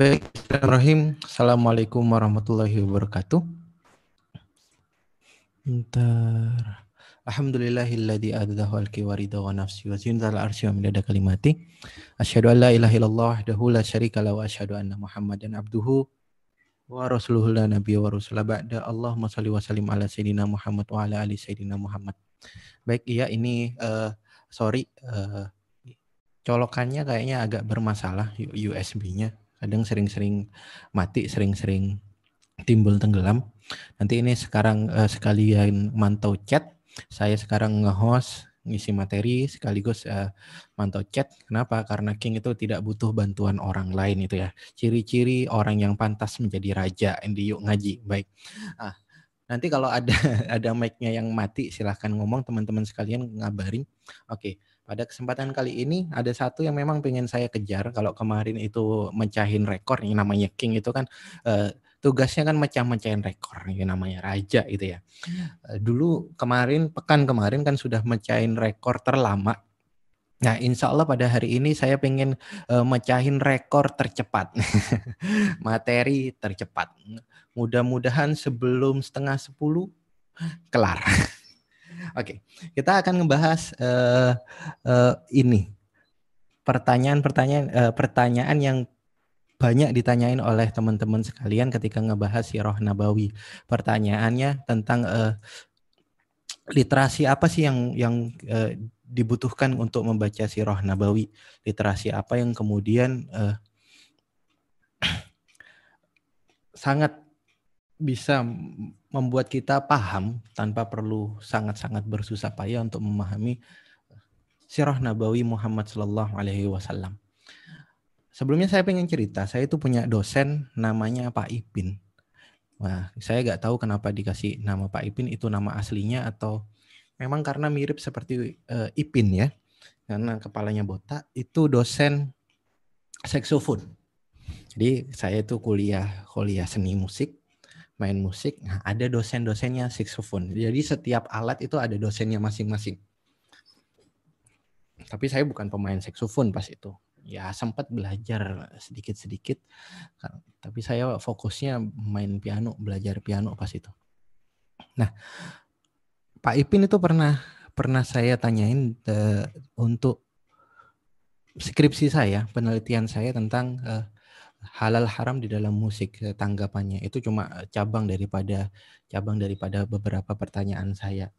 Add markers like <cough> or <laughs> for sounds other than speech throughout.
Baik, Bismillahirrahmanirrahim. Assalamualaikum warahmatullahi wabarakatuh. Bentar. Alhamdulillahilladzi adadahu alki warida wa nafsi wa zintal arsy wa midada kalimati. Asyhadu an la ilaha illallah wahdahu la syarika lahu wa asyhadu anna Muhammadan abduhu wa rasuluhu la nabiyya wa rasulah ba'da. Allahumma shalli wa sallim ala sayyidina Muhammad wa ala ali sayyidina Muhammad. Baik, iya ini uh, sorry uh, colokannya kayaknya agak bermasalah USB-nya kadang sering-sering mati, sering-sering timbul tenggelam. Nanti ini sekarang uh, sekalian mantau chat. Saya sekarang nge-host ngisi materi sekaligus uh, mantau chat. Kenapa? Karena King itu tidak butuh bantuan orang lain itu ya. Ciri-ciri orang yang pantas menjadi raja di yuk ngaji. Baik. Ah, nanti kalau ada <laughs> ada mic-nya yang mati silahkan ngomong teman-teman sekalian ngabarin. Oke. Pada kesempatan kali ini ada satu yang memang pengen saya kejar. Kalau kemarin itu mecahin rekor, yang namanya King itu kan uh, tugasnya kan mecah-mecahin rekor, yang namanya raja itu ya. Uh, dulu kemarin, pekan kemarin kan sudah mecahin rekor terlama. Nah, insya Allah pada hari ini saya pengen uh, mecahin rekor tercepat, <laughs> materi tercepat. Mudah-mudahan sebelum setengah sepuluh kelar. <laughs> Oke, kita akan ngebahas uh, uh, ini pertanyaan-pertanyaan uh, pertanyaan yang banyak ditanyain oleh teman-teman sekalian ketika ngebahas Sirah Nabawi. Pertanyaannya tentang uh, literasi apa sih yang yang uh, dibutuhkan untuk membaca Sirah Nabawi? Literasi apa yang kemudian uh, <clears throat> sangat bisa membuat kita paham tanpa perlu sangat-sangat bersusah payah untuk memahami sirah nabawi Muhammad Shallallahu Alaihi Wasallam. Sebelumnya saya pengen cerita, saya itu punya dosen namanya Pak Ipin. Wah, saya nggak tahu kenapa dikasih nama Pak Ipin itu nama aslinya atau memang karena mirip seperti uh, Ipin ya, karena kepalanya botak. Itu dosen saksofon. Jadi saya itu kuliah kuliah seni musik main musik, nah ada dosen-dosennya saxophone. Jadi setiap alat itu ada dosennya masing-masing. Tapi saya bukan pemain saxophone pas itu. Ya sempat belajar sedikit-sedikit. Tapi saya fokusnya main piano, belajar piano pas itu. Nah, Pak Ipin itu pernah pernah saya tanyain uh, untuk skripsi saya, penelitian saya tentang uh, halal haram di dalam musik eh, tanggapannya itu cuma eh, cabang daripada cabang daripada beberapa pertanyaan saya.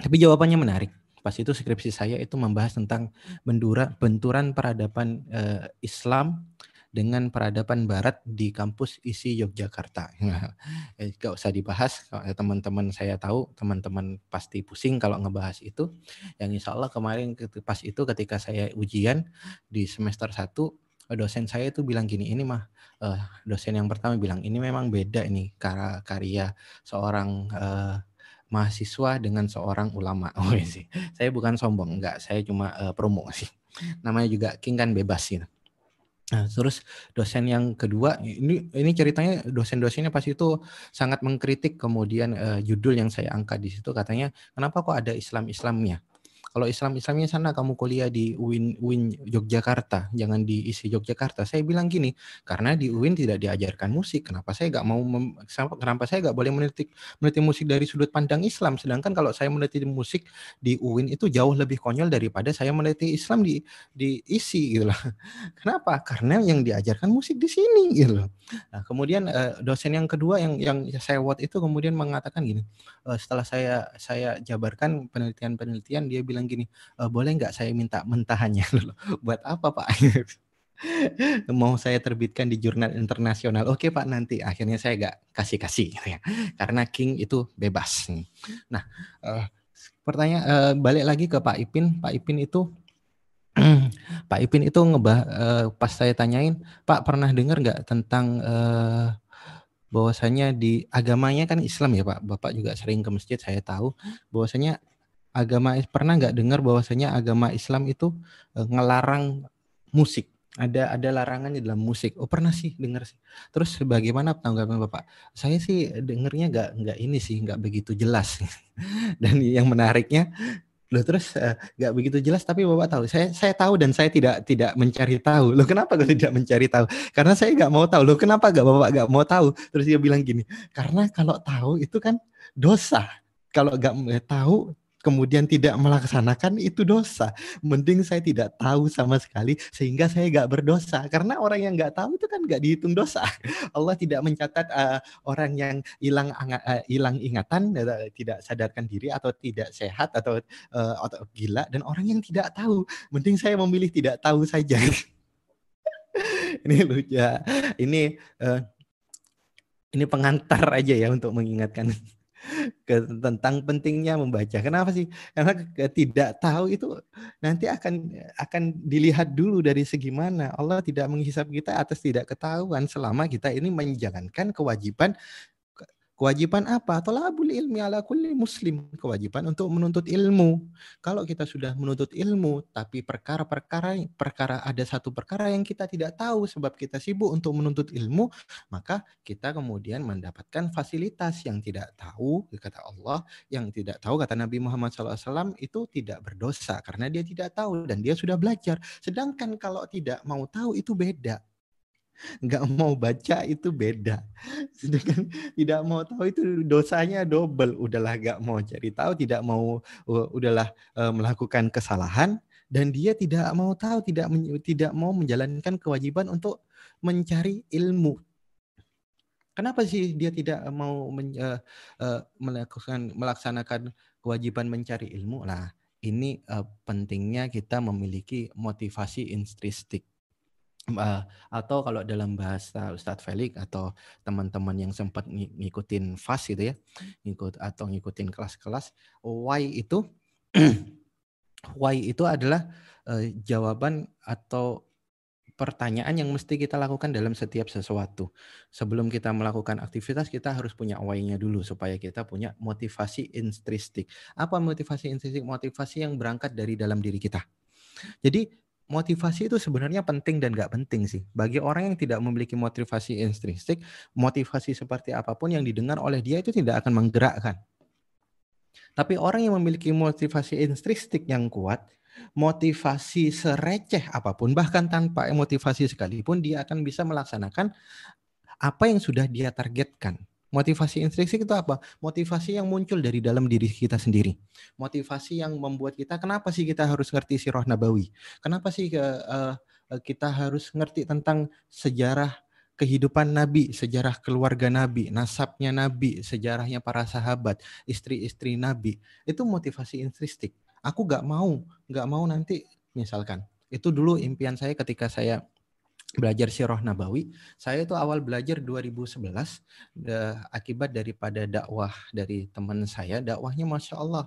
Tapi jawabannya menarik. Pas itu skripsi saya itu membahas tentang bendura, benturan peradaban uh, Islam dengan peradaban Barat di kampus isi Yogyakarta. <laughs> gak usah dibahas, teman-teman saya tahu, teman-teman pasti pusing kalau ngebahas itu. Yang insya Allah kemarin pas itu ketika saya ujian di semester 1, dosen saya itu bilang gini, ini mah uh, dosen yang pertama bilang ini memang beda ini karya karya seorang uh, mahasiswa dengan seorang ulama. <laughs> Oh iya sih, saya bukan sombong, enggak, saya cuma uh, promo sih. Namanya juga King kan bebas sih. Nah, terus dosen yang kedua ini ini ceritanya dosen-dosennya pas itu sangat mengkritik kemudian uh, judul yang saya angkat di situ katanya kenapa kok ada Islam-Islamnya? Kalau Islam-Islamnya sana kamu kuliah di UIN, UIN Yogyakarta, jangan di isi Yogyakarta. Saya bilang gini, karena di UIN tidak diajarkan musik. Kenapa saya nggak mau mem, kenapa saya nggak boleh meneliti meneliti musik dari sudut pandang Islam? Sedangkan kalau saya meneliti musik di UIN itu jauh lebih konyol daripada saya meneliti Islam di di isi gitu loh. <laughs> Kenapa? Karena yang diajarkan musik di sini gitu loh. Nah, kemudian eh, dosen yang kedua yang yang saya buat itu kemudian mengatakan gini, eh, setelah saya saya jabarkan penelitian-penelitian dia bilang bilang gini, e, boleh nggak saya minta mentahannya <laughs> dulu? Buat apa Pak? <laughs> mau saya terbitkan di jurnal internasional. Oke Pak nanti akhirnya saya nggak kasih-kasih gitu ya. Karena King itu bebas. Nah, uh, pertanyaan uh, balik lagi ke Pak Ipin. Pak Ipin itu <clears throat> Pak Ipin itu ngebah uh, pas saya tanyain, Pak pernah dengar nggak tentang uh, bahwasanya di agamanya kan Islam ya Pak. Bapak juga sering ke masjid, saya tahu bahwasanya agama pernah nggak dengar bahwasanya agama Islam itu uh, ngelarang musik ada ada larangan di dalam musik oh pernah sih dengar sih terus bagaimana tanggapan bapak saya sih dengernya nggak nggak ini sih nggak begitu jelas <laughs> dan yang menariknya Loh terus nggak uh, begitu jelas tapi Bapak tahu. Saya saya tahu dan saya tidak tidak mencari tahu. Loh kenapa gue tidak mencari tahu? Karena saya nggak mau tahu. Loh kenapa nggak Bapak nggak mau tahu? Terus dia bilang gini, karena kalau tahu itu kan dosa. Kalau nggak tahu kemudian tidak melaksanakan itu dosa. Mending saya tidak tahu sama sekali sehingga saya nggak berdosa. Karena orang yang nggak tahu itu kan nggak dihitung dosa. <laughs> Allah tidak mencatat uh, orang yang hilang uh, ingatan, uh, tidak sadarkan diri atau tidak sehat atau uh, atau gila dan orang yang tidak tahu. Mending saya memilih tidak tahu saja. <laughs> ini lucu. Ya. Ini uh, ini pengantar aja ya untuk mengingatkan tentang pentingnya membaca. Kenapa sih? Karena tidak tahu itu nanti akan akan dilihat dulu dari segi mana. Allah tidak menghisap kita atas tidak ketahuan selama kita ini menjalankan kewajiban Kewajiban apa? Tolabul ilmi ala kulli muslim. Kewajiban untuk menuntut ilmu. Kalau kita sudah menuntut ilmu, tapi perkara-perkara perkara ada satu perkara yang kita tidak tahu sebab kita sibuk untuk menuntut ilmu, maka kita kemudian mendapatkan fasilitas yang tidak tahu, kata Allah, yang tidak tahu kata Nabi Muhammad SAW itu tidak berdosa karena dia tidak tahu dan dia sudah belajar. Sedangkan kalau tidak mau tahu itu beda nggak mau baca itu beda. <laughs> Sedangkan tidak mau tahu itu dosanya double. Udahlah nggak mau cari tahu, tidak mau udahlah uh, melakukan kesalahan dan dia tidak mau tahu, tidak tidak mau menjalankan kewajiban untuk mencari ilmu. Kenapa sih dia tidak mau men, uh, uh, melakukan melaksanakan kewajiban mencari ilmu? Lah, ini uh, pentingnya kita memiliki motivasi intrinsik uh, atau kalau dalam bahasa Ustadz Felix atau teman-teman yang sempat ngikutin FAS gitu ya, ngikut atau ngikutin kelas-kelas, why itu <clears throat> why itu adalah uh, jawaban atau pertanyaan yang mesti kita lakukan dalam setiap sesuatu. Sebelum kita melakukan aktivitas, kita harus punya why-nya dulu supaya kita punya motivasi intrinsik. Apa motivasi intrinsik? Motivasi yang berangkat dari dalam diri kita. Jadi motivasi itu sebenarnya penting dan nggak penting sih. Bagi orang yang tidak memiliki motivasi intrinsik, motivasi seperti apa pun yang didengar oleh dia itu tidak akan menggerakkan. Tapi orang yang memiliki motivasi intrinsik yang kuat, motivasi sereceh apa pun, bahkan tanpa motivasi sekalipun, dia akan bisa melaksanakan apa yang sudah dia targetkan. Motivasi intrinsik itu apa? Motivasi yang muncul dari dalam diri kita sendiri. Motivasi yang membuat kita kenapa sih kita harus ngerti sirah nabawi? Kenapa sih uh, kita harus ngerti tentang sejarah kehidupan Nabi, sejarah keluarga Nabi, nasabnya Nabi, sejarahnya para sahabat, istri-istri Nabi. Itu motivasi intrinsik. Aku gak mau, gak mau nanti misalkan. Itu dulu impian saya ketika saya belajar sirah nabawi. Saya itu awal belajar 2011 uh, akibat daripada dakwah dari teman saya. Dakwahnya masya Allah,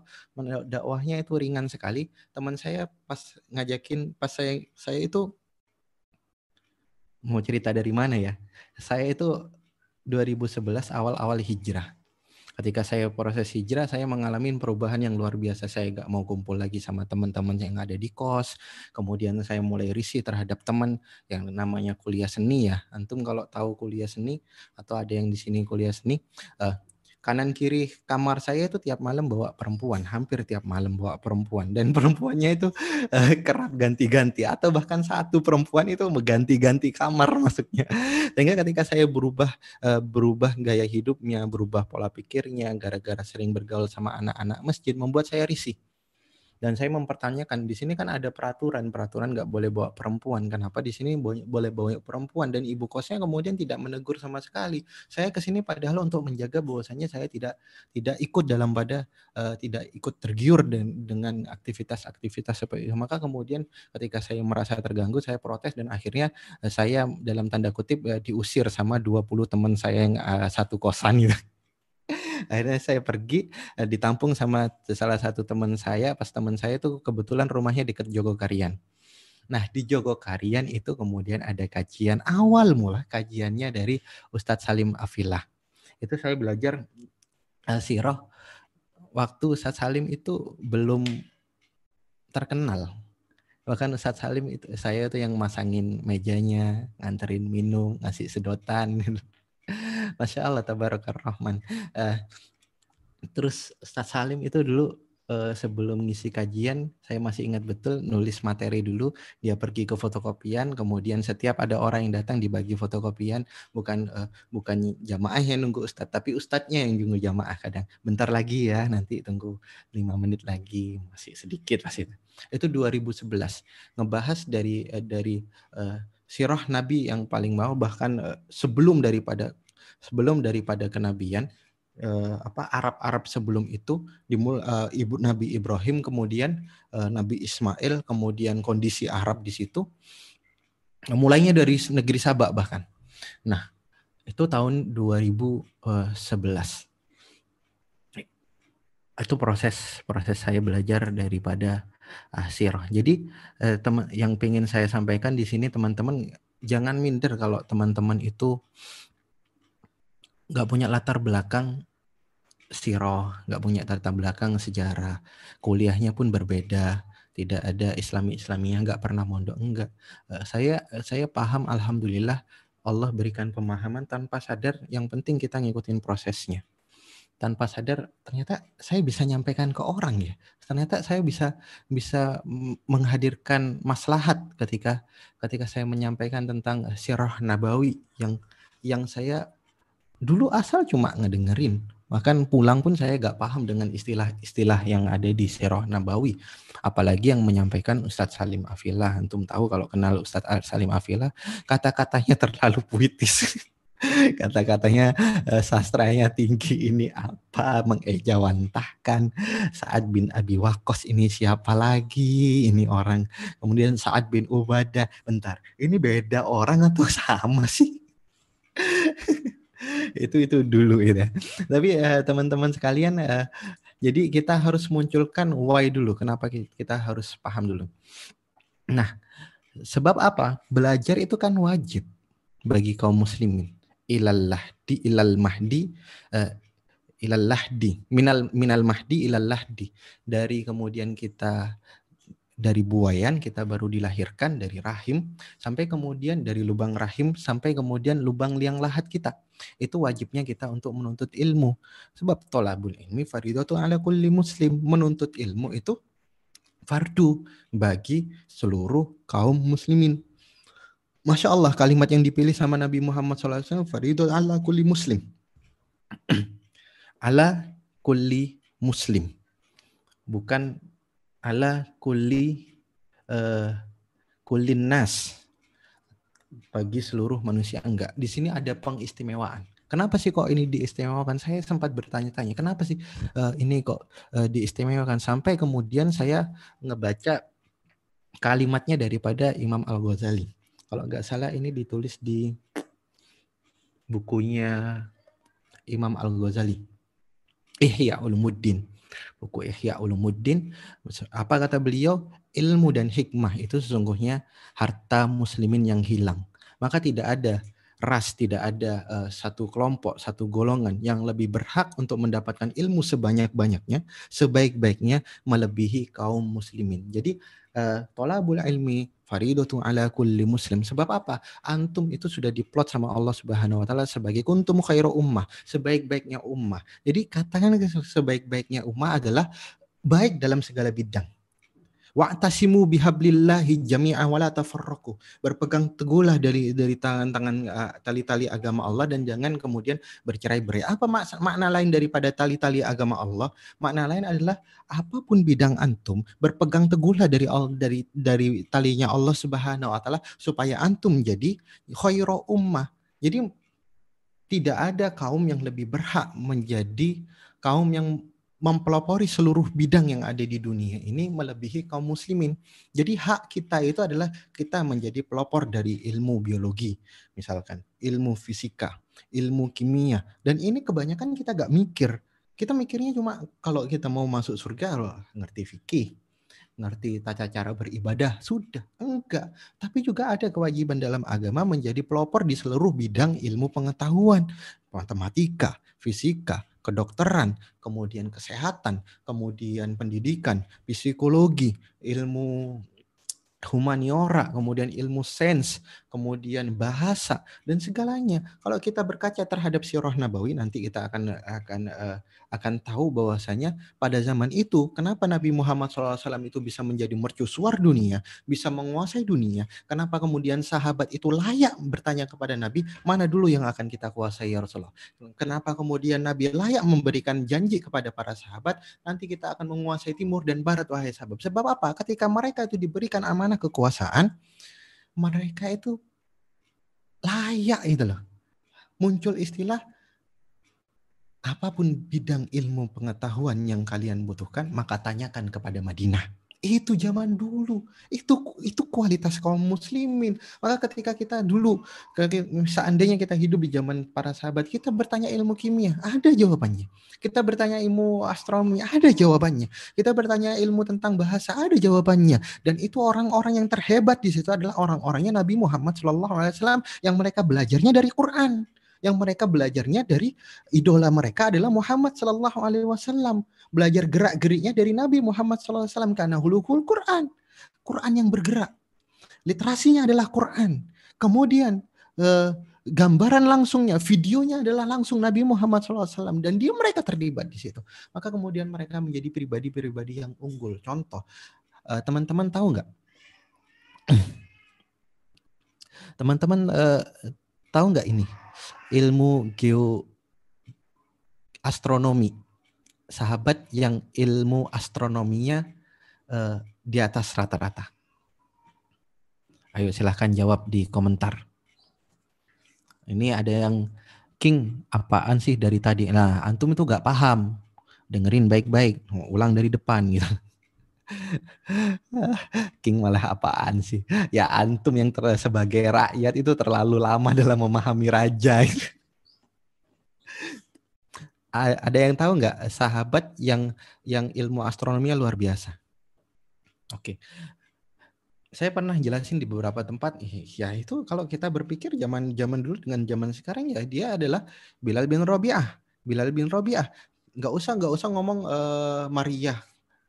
dakwahnya itu ringan sekali. Teman saya pas ngajakin, pas saya saya itu mau cerita dari mana ya? Saya itu 2011 awal-awal hijrah ketika saya proses hijrah saya mengalami perubahan yang luar biasa. Saya gak mau kumpul lagi sama teman-teman yang ada di kos. Kemudian saya mulai risih terhadap teman yang namanya kuliah seni ya. Antum kalau tahu kuliah seni atau ada yang di sini kuliah seni uh, kanan kiri kamar saya itu tiap malam bawa perempuan, hampir tiap malam bawa perempuan dan <laughs> perempuannya itu uh, kerap ganti-ganti atau bahkan satu perempuan itu mengganti-ganti kamar <laughs> maksudnya. Sehingga ketika saya berubah uh, berubah gaya hidupnya, berubah pola pikirnya gara-gara sering bergaul sama anak-anak masjid membuat saya risih dan saya mempertanyakan di sini kan ada peraturan peraturan nggak boleh bawa perempuan. Kenapa di sini boleh bawa perempuan? Dan ibu kosnya kemudian tidak menegur sama sekali. Saya ke sini padahal untuk menjaga bahwasanya saya tidak tidak ikut dalam pada uh, tidak ikut tergiur dan, dengan aktivitas-aktivitas seperti itu. Maka kemudian ketika saya merasa terganggu saya protes dan akhirnya uh, saya dalam tanda kutip uh, diusir sama 20 teman saya yang uh, satu kosan gitu akhirnya saya pergi eh, ditampung sama salah satu teman saya pas teman saya tuh kebetulan rumahnya dekat Jogokarian Nah di Jogokarian itu kemudian ada kajian awal mula kajiannya dari Ustadz Salim Afilah. Itu saya belajar uh, siroh waktu Ustadz Salim itu belum terkenal. Bahkan Ustadz Salim itu saya itu yang masangin mejanya, nganterin minum, ngasih sedotan. Gitu. Masya Allah, Tabarakar Rahman. Uh, terus Ustaz Salim itu dulu uh, sebelum ngisi kajian saya masih ingat betul nulis materi dulu. Dia pergi ke fotokopian kemudian setiap ada orang yang datang dibagi fotokopian. Bukan uh, bukan jamaah yang nunggu ustadz tapi ustadznya yang nunggu jamaah kadang. Bentar lagi ya nanti tunggu lima menit lagi. Masih sedikit pasti itu 2011 ngebahas dari dari uh, sirah nabi yang paling mau bahkan sebelum daripada sebelum daripada kenabian uh, apa Arab-Arab sebelum itu dimul uh, ibu Nabi Ibrahim kemudian uh, Nabi Ismail kemudian kondisi Arab di situ mulainya dari negeri Sabak bahkan. Nah, itu tahun 2011. Itu proses proses saya belajar daripada uh, Jadi uh, teman yang ingin saya sampaikan di sini teman-teman jangan minder kalau teman-teman itu nggak punya latar belakang siroh, nggak punya latar belakang sejarah, kuliahnya pun berbeda, tidak ada Islami Islamiah, nggak pernah mondok, enggak. Eh, saya saya paham, alhamdulillah Allah berikan pemahaman tanpa sadar. Yang penting kita ngikutin prosesnya. Tanpa sadar, ternyata saya bisa nyampaikan ke orang ya. Ternyata saya bisa bisa menghadirkan maslahat ketika ketika saya menyampaikan tentang sirah nabawi yang yang saya dulu asal cuma ngedengerin. Bahkan pulang pun saya gak paham dengan istilah-istilah yang ada di Sirah Nabawi. Apalagi yang menyampaikan Ustadz Salim Afillah antum tahu kalau kenal Ustadz Salim Afillah kata-katanya terlalu puitis. <laughs> Kata-katanya uh, sastranya tinggi. Ini apa? Mengejawantahkan. Saad bin Abi Waqqas ini siapa lagi? Ini orang. Kemudian Saad bin Ubadah bentar ini beda orang atau <laughs> sama sih <laughs> itu itu dulu gitu ya. Tapi uh, teman-teman sekalian uh, jadi kita harus munculkan why dulu. Kenapa kita harus paham dulu. Nah, sebab apa? Belajar itu kan wajib bagi kaum muslimin. Ilallah di ilal mahdi uh, ilal lahdi minal minal mahdi ilal lahdi dari kemudian kita dari buayan kita baru dilahirkan dari rahim sampai kemudian dari lubang rahim sampai kemudian lubang liang lahat kita. Itu wajibnya kita untuk menuntut ilmu. Sebab tolabul ilmi faridatu ala kulli muslim. Menuntut ilmu itu fardu bagi seluruh kaum muslimin. Masya Allah kalimat yang dipilih sama Nabi Muhammad SAW faridatu ala kulli muslim. <clears throat> ala kulli muslim. Bukan ala kulli uh, nas bagi seluruh manusia enggak. Di sini ada pengistimewaan. Kenapa sih kok ini diistimewakan? Saya sempat bertanya-tanya, kenapa sih uh, ini kok uh, diistimewakan? Sampai kemudian saya ngebaca kalimatnya daripada Imam Al-Ghazali. Kalau nggak salah ini ditulis di bukunya Imam Al-Ghazali. Ihya Ulumuddin buku Ihya Ulumuddin apa kata beliau ilmu dan hikmah itu sesungguhnya harta muslimin yang hilang maka tidak ada ras tidak ada uh, satu kelompok satu golongan yang lebih berhak untuk mendapatkan ilmu sebanyak-banyaknya sebaik-baiknya melebihi kaum muslimin jadi uh, tolabul ilmi faridatu ala kulli muslim. Sebab apa? Antum itu sudah diplot sama Allah Subhanahu wa taala sebagai kuntum khairu ummah, sebaik-baiknya ummah. Jadi katakan sebaik-baiknya ummah adalah baik dalam segala bidang. Wa'tasimu bihablillahi jami'an wala tafarraqu. Berpegang teguhlah dari dari tangan-tangan tali-tali agama Allah dan jangan kemudian bercerai-berai. Apa mak makna lain daripada tali-tali agama Allah? Makna lain adalah apa pun bidang antum, berpegang teguhlah dari dari dari talinya Allah Subhanahu wa taala supaya antum jadi khairu ummah. Jadi tidak ada kaum yang lebih berhak menjadi kaum yang mempelopori seluruh bidang yang ada di dunia ini melebihi kaum muslimin. Jadi hak kita itu adalah kita menjadi pelopor dari ilmu biologi, misalkan ilmu fisika, ilmu kimia. Dan ini kebanyakan kita gak mikir. Kita mikirnya cuma kalau kita mau masuk surga, loh, ngerti fikih, ngerti tata cara beribadah, sudah. Enggak. Tapi juga ada kewajiban dalam agama menjadi pelopor di seluruh bidang ilmu pengetahuan. Matematika, fisika, kedokteran, kemudian kesehatan, kemudian pendidikan, psikologi, ilmu humaniora, kemudian ilmu sains, kemudian bahasa dan segalanya. Kalau kita berkaca terhadap sirah nabawi nanti kita akan akan uh, akan tahu bahwasanya pada zaman itu kenapa Nabi Muhammad SAW itu bisa menjadi mercusuar dunia, bisa menguasai dunia. Kenapa kemudian sahabat itu layak bertanya kepada Nabi, mana dulu yang akan kita kuasai ya Rasulullah. Kenapa kemudian Nabi layak memberikan janji kepada para sahabat, nanti kita akan menguasai timur dan barat wahai sahabat. Sebab apa? Ketika mereka itu diberikan amanah kekuasaan, mereka itu layak itu loh. Muncul istilah apa pun bidang ilmu pengetahuan yang kalian butuhkan, maka tanyakan kepada Madinah. Itu zaman dulu. Itu itu kualitas kaum muslimin. Maka ketika kita dulu seandainya kita hidup di zaman para sahabat, kita bertanya ilmu kimia, ada jawabannya. Kita bertanya ilmu astronomi, ada jawabannya. Kita bertanya ilmu tentang bahasa, ada jawabannya. Dan itu orang-orang yang terhebat di situ adalah orang-orangnya Nabi Muhammad SAW yang mereka belajarnya dari Quran yang mereka belajarnya dari idola mereka adalah Muhammad Shallallahu Alaihi Wasallam. Belajar gerak geriknya dari Nabi Muhammad Shallallahu Alaihi Wasallam karena hulukul Quran, Quran yang bergerak. Literasinya adalah Quran. Kemudian eh, gambaran langsungnya, videonya adalah langsung Nabi Muhammad SAW dan dia mereka terlibat di situ. Maka kemudian mereka menjadi pribadi-pribadi yang unggul. Contoh, eh, teman-teman tahu nggak? <clears throat> Teman-teman uh, tahu nggak ini? Ilmu geo astronomi. Sahabat yang ilmu astronominya uh, di atas rata-rata. Ayo silahkan jawab di komentar. Ini ada yang King apaan sih dari tadi? Nah antum itu gak paham. Dengerin baik-baik. Ulang dari depan gitu. <laughs> King malah apaan sih? Ya antum yang ter sebagai rakyat itu terlalu lama dalam memahami raja. <laughs> Ada yang tahu nggak sahabat yang yang ilmu astronominya luar biasa? Oke. Saya pernah jelasin di beberapa tempat, ya itu kalau kita berpikir zaman zaman dulu dengan zaman sekarang ya dia adalah Bilal bin Robiah. Bilal bin Robiah. Nggak usah nggak usah ngomong uh, Maria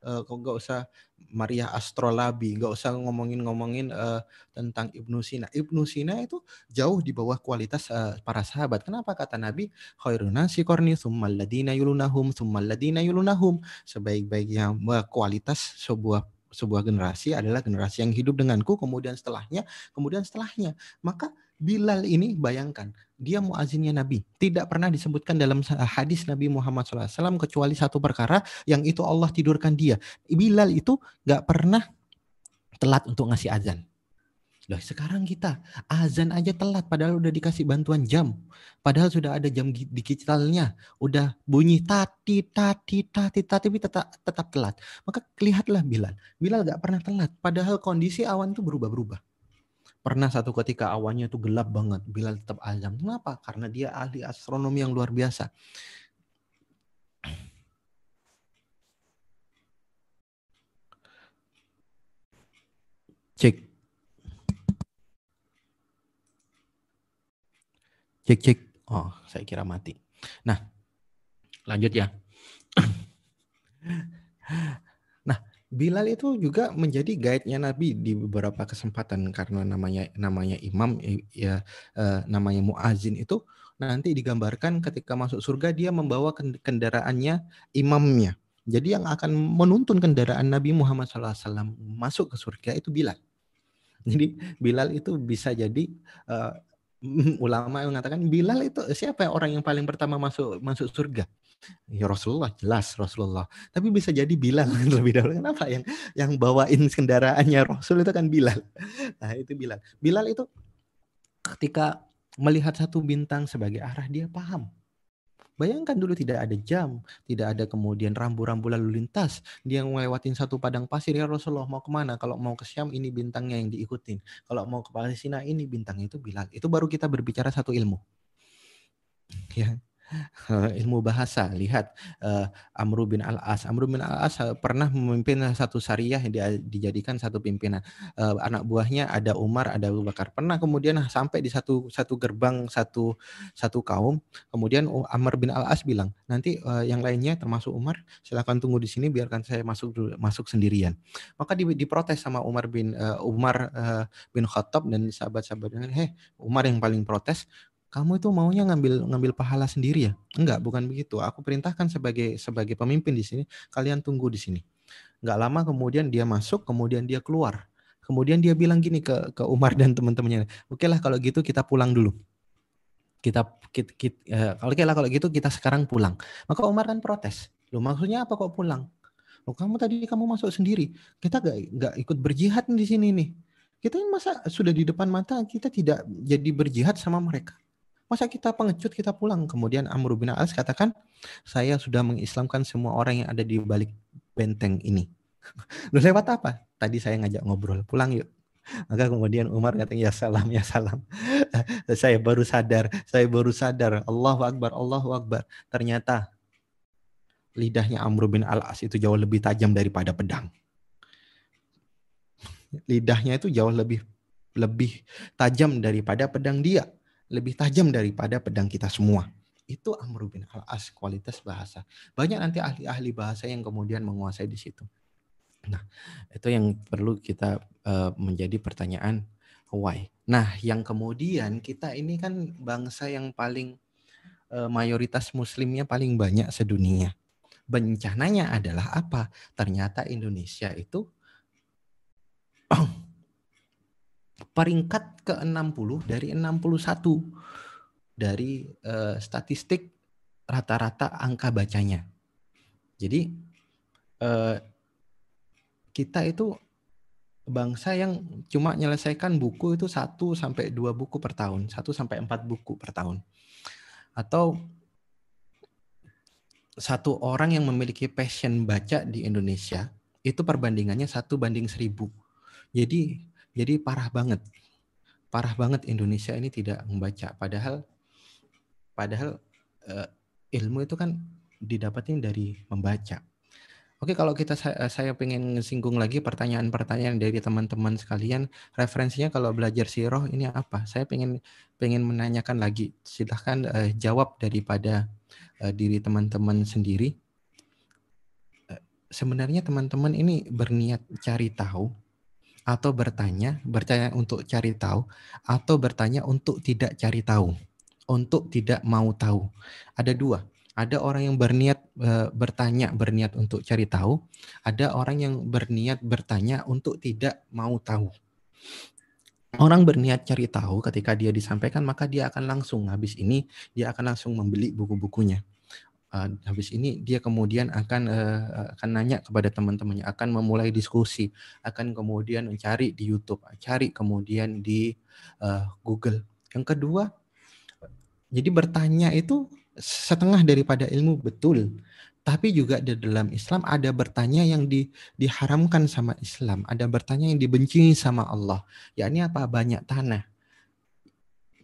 uh, kok nggak usah Maria Astrolabi, nggak usah ngomongin-ngomongin uh, tentang Ibnu Sina. Ibnu Sina itu jauh di bawah kualitas uh, para sahabat. Kenapa kata Nabi? Khairun nasi korni summal ladina yulunahum summal ladina yulunahum. Sebaik-baiknya kualitas sebuah sebuah generasi adalah generasi yang hidup denganku, kemudian setelahnya, kemudian setelahnya. Maka Bilal ini bayangkan, dia muazinnya Nabi. Tidak pernah disebutkan dalam hadis Nabi Muhammad SAW kecuali satu perkara yang itu Allah tidurkan dia. Bilal itu gak pernah telat untuk ngasih azan. Loh, sekarang kita azan aja telat padahal udah dikasih bantuan jam. Padahal sudah ada jam digitalnya, udah bunyi tati tati tati tati tapi tetap tetap telat. Maka lihatlah Bilal. Bilal gak pernah telat padahal kondisi awan itu berubah-berubah. Pernah satu ketika awannya itu gelap banget, Bilal tetap azam. Kenapa? Karena dia ahli astronomi yang luar biasa. Cek. Cek, cek. Oh, saya kira mati. Nah, lanjut ya. <clears throat> <laughs> Bilal itu juga menjadi guide-nya Nabi di beberapa kesempatan karena namanya namanya imam ya eh, namanya muazin itu nanti digambarkan ketika masuk surga dia membawa kendaraannya imamnya. Jadi yang akan menuntun kendaraan Nabi Muhammad SAW masuk ke surga itu Bilal. Jadi Bilal itu bisa jadi uh, <laughs> ulama yang mengatakan Bilal itu siapa orang yang paling pertama masuk masuk surga? Ya Rasulullah jelas Rasulullah. Tapi bisa jadi Bilal lebih dahulu. Kenapa yang yang bawain kendaraannya Rasul itu kan Bilal. Nah itu Bilal. Bilal itu ketika melihat satu bintang sebagai arah dia paham. Bayangkan dulu tidak ada jam, tidak ada kemudian rambu-rambu lalu lintas. Dia ngelewatin satu padang pasir ya Rasulullah mau ke mana? Kalau mau ke Syam ini bintangnya yang diikutin. Kalau mau ke Palestina ini bintangnya itu Bilal. Itu baru kita berbicara satu ilmu. Ya, <laughs> ilmu bahasa. Lihat uh, Amr bin Al-As. Amr bin Al-As uh, pernah memimpin satu syariah yang dijadikan satu pimpinan. Uh, anak buahnya ada Umar, ada Abu Bakar. Pernah kemudian sampai di satu satu gerbang satu satu kaum. Kemudian Amr bin Al-As bilang, "Nanti uh, yang lainnya termasuk Umar, silakan tunggu di sini biarkan saya masuk masuk sendirian." Maka di, diprotes sama Umar bin uh, Umar uh, bin Khattab dan sahabat-sahabatnya, "Heh, Umar yang paling protes, kamu itu maunya ngambil ngambil pahala sendiri ya? Enggak, bukan begitu. Aku perintahkan sebagai sebagai pemimpin di sini, kalian tunggu di sini. Enggak lama kemudian dia masuk, kemudian dia keluar. Kemudian dia bilang gini ke ke Umar dan teman-temannya, "Oke lah kalau gitu kita pulang dulu." Kita, kita, kita uh, kalau lah kalau gitu kita sekarang pulang. Maka Umar kan protes. Loh maksudnya apa kok pulang? Loh kamu tadi kamu masuk sendiri. Kita gak, gak ikut berjihad di sini nih. Kita masa sudah di depan mata kita tidak jadi berjihad sama mereka. Masa kita pengecut kita pulang? Kemudian Amr bin As katakan, saya sudah mengislamkan semua orang yang ada di balik benteng ini. <laughs> Lu lewat apa? Tadi saya ngajak ngobrol, pulang yuk. Maka kemudian Umar kata ya salam ya salam. <laughs> saya baru sadar, saya baru sadar. Allahu Akbar, Allahu Akbar. Ternyata lidahnya Amr bin Al-As itu jauh lebih tajam daripada pedang. <laughs> Lidahnya itu jauh lebih lebih tajam daripada pedang dia lebih tajam daripada pedang kita semua. Itu Amr bin al-As kualitas bahasa. Banyak nanti ahli-ahli bahasa yang kemudian menguasai di situ. Nah, itu yang perlu kita uh, menjadi pertanyaan why. Nah, yang kemudian kita ini kan bangsa yang paling uh, mayoritas muslimnya paling banyak sedunia. Bencananya adalah apa? Ternyata Indonesia itu <clears throat> peringkat ke-60 dari 61 dari uh, statistik rata-rata angka bacanya. Jadi uh, kita itu bangsa yang cuma menyelesaikan buku itu satu sampai dua buku per tahun, satu sampai empat buku per tahun, atau satu orang yang memiliki passion baca di Indonesia itu perbandingannya satu banding seribu. Jadi jadi parah banget. Parah banget Indonesia ini tidak membaca. Padahal padahal uh, ilmu itu kan didapatnya dari membaca. Oke, kalau kita saya, saya pengen singgung lagi pertanyaan-pertanyaan dari teman-teman sekalian, referensinya kalau belajar siroh ini apa? Saya pengen pengen menanyakan lagi. Silahkan uh, jawab daripada uh, diri teman-teman sendiri. Sebenarnya teman-teman ini berniat cari tahu atau bertanya, bertanya untuk cari tahu, atau bertanya untuk tidak cari tahu, untuk tidak mau tahu. Ada dua. Ada orang yang berniat e, bertanya, berniat untuk cari tahu. Ada orang yang berniat bertanya untuk tidak mau tahu. Orang berniat cari tahu ketika dia disampaikan maka dia akan langsung habis ini dia akan langsung membeli buku-bukunya uh, habis ini dia kemudian akan uh, akan nanya kepada teman-temannya, akan memulai diskusi, akan kemudian mencari di YouTube, cari kemudian di uh, Google. Yang kedua, jadi bertanya itu setengah daripada ilmu betul, tapi juga di dalam Islam ada bertanya yang di, diharamkan sama Islam, ada bertanya yang dibenci sama Allah. yakni apa? Banyak tanah.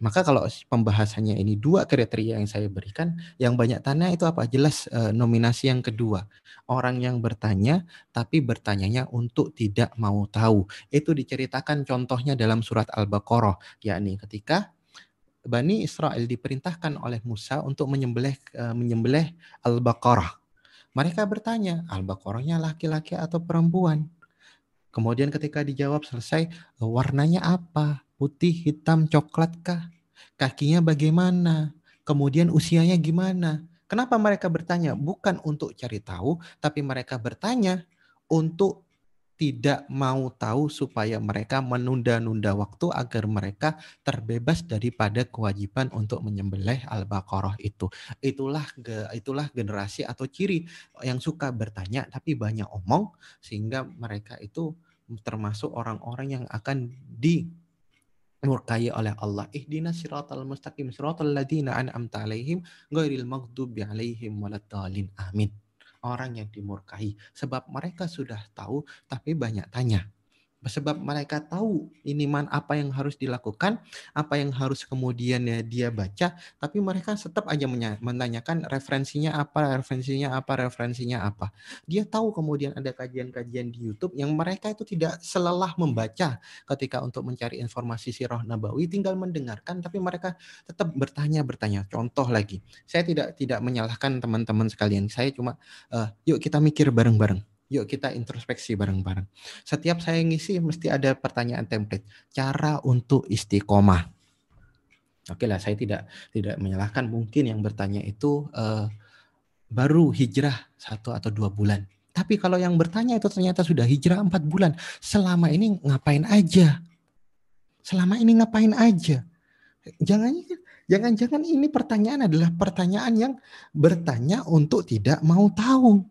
Maka kalau pembahasannya ini dua kriteria yang saya berikan, yang banyak tanya itu apa? Jelas e, nominasi yang kedua. Orang yang bertanya tapi bertanyanya untuk tidak mau tahu. Itu diceritakan contohnya dalam surat Al-Baqarah, yakni ketika Bani Israel diperintahkan oleh Musa untuk menyembelih e, menyembelih Al-Baqarah. Mereka bertanya, Al-Baqarahnya laki-laki atau perempuan? Kemudian ketika dijawab selesai, warnanya apa? Putih, hitam, coklat kah? Kakinya bagaimana? Kemudian usianya gimana? Kenapa mereka bertanya? Bukan untuk cari tahu, tapi mereka bertanya untuk tidak mau tahu supaya mereka menunda-nunda waktu agar mereka terbebas daripada kewajiban untuk menyembelih al-baqarah itu. Itulah itulah generasi atau ciri yang suka bertanya tapi banyak omong sehingga mereka itu termasuk orang-orang yang akan di murkai oleh Allah. Ihdina siratal mustaqim siratal ladina an'amta alaihim ghairil maghdubi alaihim waladdallin. Amin. Orang yang dimurkai sebab mereka sudah tahu tapi banyak tanya. Sebab mereka tahu ini man apa yang harus dilakukan, apa yang harus kemudian ya dia baca, tapi mereka tetap aja menanyakan referensinya apa, referensinya apa, referensinya apa. Dia tahu kemudian ada kajian-kajian di YouTube yang mereka itu tidak selelah membaca ketika untuk mencari informasi sirah nabawi, tinggal mendengarkan, tapi mereka tetap bertanya-bertanya. Contoh lagi, saya tidak tidak menyalahkan teman-teman sekalian, saya cuma uh, yuk kita mikir bareng-bareng Yuk kita introspeksi bareng-bareng. Setiap saya ngisi mesti ada pertanyaan template. Cara untuk istiqomah. Oke lah, saya tidak tidak menyalahkan mungkin yang bertanya itu uh, baru hijrah satu atau dua bulan. Tapi kalau yang bertanya itu ternyata sudah hijrah empat bulan, selama ini ngapain aja? Selama ini ngapain aja? Jangan jangan-jangan ini pertanyaan adalah pertanyaan yang bertanya untuk tidak mau tahu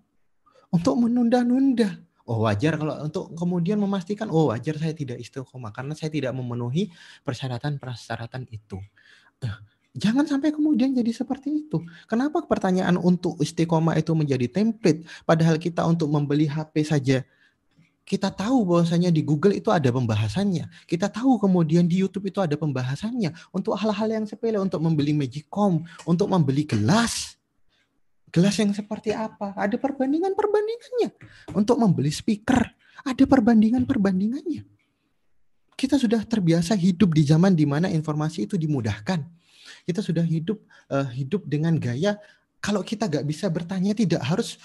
untuk menunda-nunda. Oh wajar kalau untuk kemudian memastikan oh wajar saya tidak istiqomah karena saya tidak memenuhi persyaratan-persyaratan itu. Eh, jangan sampai kemudian jadi seperti itu. Kenapa pertanyaan untuk istiqomah itu menjadi template padahal kita untuk membeli HP saja kita tahu bahwasanya di Google itu ada pembahasannya. Kita tahu kemudian di YouTube itu ada pembahasannya untuk hal-hal yang sepele untuk membeli Magicom, untuk membeli gelas gelas yang seperti apa. Ada perbandingan-perbandingannya. Untuk membeli speaker, ada perbandingan-perbandingannya. Kita sudah terbiasa hidup di zaman di mana informasi itu dimudahkan. Kita sudah hidup uh, hidup dengan gaya kalau kita nggak bisa bertanya tidak harus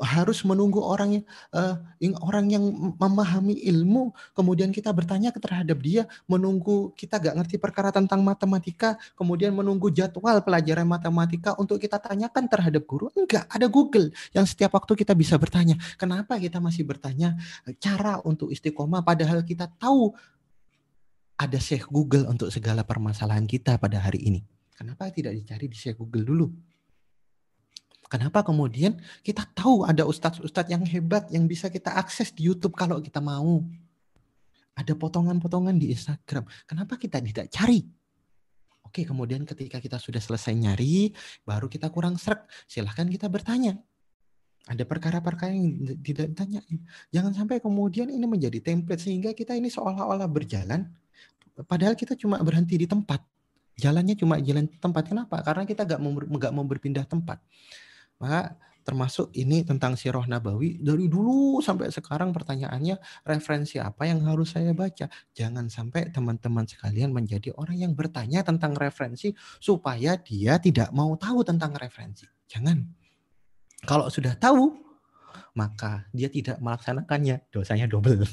harus menunggu orang yang uh, orang yang memahami ilmu kemudian kita bertanya terhadap dia menunggu kita nggak ngerti perkara tentang matematika kemudian menunggu jadwal pelajaran matematika untuk kita tanyakan terhadap guru enggak ada Google yang setiap waktu kita bisa bertanya kenapa kita masih bertanya? Cara untuk istiqomah padahal kita tahu ada Syekh Google untuk segala permasalahan kita pada hari ini. Kenapa tidak dicari di Syekh Google dulu Kenapa kemudian kita tahu ada ustadz-ustadz yang hebat yang bisa kita akses di YouTube kalau kita mau. Ada potongan-potongan di Instagram. Kenapa kita tidak cari? Oke, kemudian ketika kita sudah selesai nyari, baru kita kurang serak. Silahkan kita bertanya. Ada perkara-perkara yang tidak ditanyain. Jangan sampai kemudian ini menjadi template sehingga kita ini seolah-olah berjalan, padahal kita cuma berhenti di tempat. Jalannya cuma jalan tempat. Kenapa? Karena kita nggak mau, mau berpindah tempat. Maka termasuk ini tentang Sirah Nabawi dari dulu sampai sekarang pertanyaannya referensi apa yang harus saya baca. Jangan sampai teman-teman sekalian menjadi orang yang bertanya tentang referensi supaya dia tidak mau tahu tentang referensi. Jangan. Kalau sudah tahu maka dia tidak melaksanakannya, dosanya double. <laughs>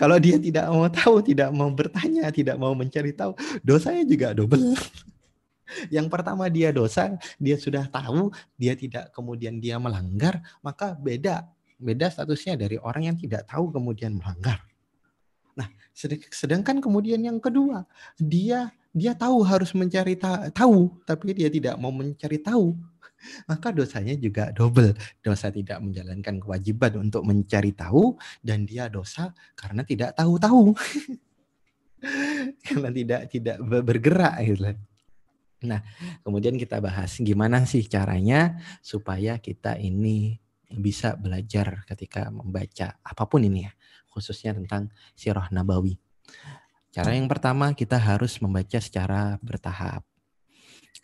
Kalau dia tidak mau tahu, tidak mau bertanya, tidak mau mencari tahu, dosanya juga double. Yang pertama dia dosa, dia sudah tahu, dia tidak kemudian dia melanggar, maka beda. Beda statusnya dari orang yang tidak tahu kemudian melanggar. Nah, sedangkan kemudian yang kedua, dia dia tahu harus mencari ta tahu, tapi dia tidak mau mencari tahu. Maka dosanya juga double. Dosa tidak menjalankan kewajiban untuk mencari tahu dan dia dosa karena tidak tahu-tahu. <laughs> karena tidak tidak bergerak gitu. Nah, kemudian kita bahas gimana sih caranya supaya kita ini bisa belajar ketika membaca apa pun ini ya, khususnya tentang Sirah Nabawi. Cara yang pertama kita harus membaca secara bertahap.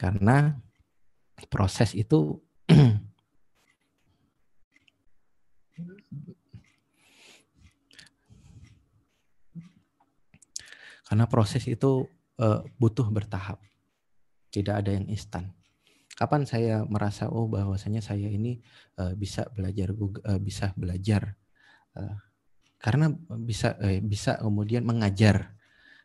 Karena proses itu <clears throat> karena proses itu uh, butuh bertahap tidak ada yang instan. Kapan saya merasa oh bahwasanya saya ini uh, bisa belajar uh, bisa belajar uh, karena bisa uh, bisa kemudian mengajar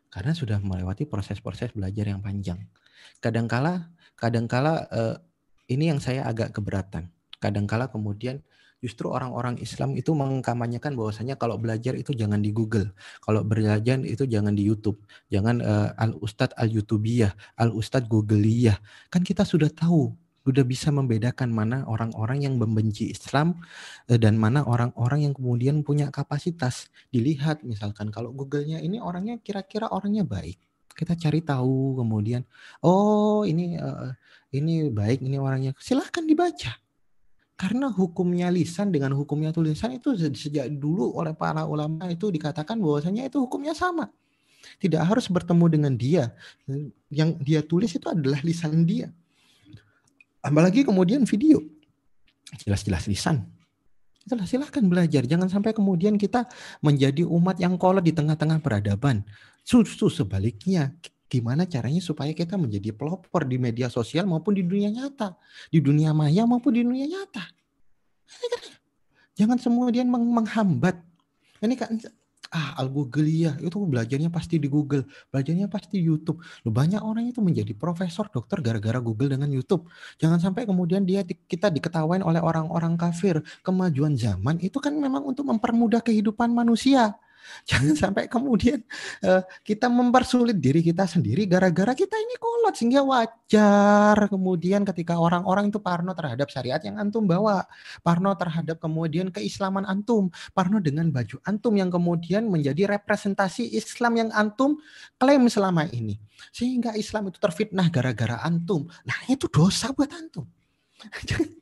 karena sudah melewati proses-proses belajar yang panjang. Kadangkala kadangkala uh, ini yang saya agak keberatan. Kadangkala kemudian justru orang-orang Islam itu mengkampanyekan bahwasanya kalau belajar itu jangan di Google, kalau belajar itu jangan di YouTube, jangan uh, al Ustad al YouTubiyah, al Ustad Googleiyah. Kan kita sudah tahu, sudah bisa membedakan mana orang-orang yang membenci Islam uh, dan mana orang-orang yang kemudian punya kapasitas. Dilihat misalkan kalau Google-nya ini orangnya kira-kira orangnya baik, kita cari tahu kemudian oh ini uh, ini baik ini orangnya silahkan dibaca Karena hukumnya lisan dengan hukumnya tulisan itu sejak dulu oleh para ulama itu dikatakan bahwasanya itu hukumnya sama. Tidak harus bertemu dengan dia. Yang dia tulis itu adalah lisan dia. Apalagi kemudian video. Jelas-jelas lisan. Itulah silahkan belajar. Jangan sampai kemudian kita menjadi umat yang kolot di tengah-tengah peradaban. Justru sebaliknya, gimana caranya supaya kita menjadi pelopor di media sosial maupun di dunia nyata. Di dunia maya maupun di dunia nyata. Jangan kemudian menghambat. Ini kan ah al Google ya itu belajarnya pasti di Google belajarnya pasti YouTube Loh, banyak orang itu menjadi profesor dokter gara-gara Google dengan YouTube jangan sampai kemudian dia kita diketawain oleh orang-orang kafir kemajuan zaman itu kan memang untuk mempermudah kehidupan manusia <laughs> Jangan sampai kemudian uh, kita mempersulit diri kita sendiri gara-gara kita ini kolot sehingga wajar kemudian ketika orang-orang itu parno terhadap syariat yang antum bawa, parno terhadap kemudian keislaman antum, parno dengan baju antum yang kemudian menjadi representasi Islam yang antum klaim selama ini. Sehingga Islam itu terfitnah gara-gara antum. Nah, itu dosa buat antum. <laughs>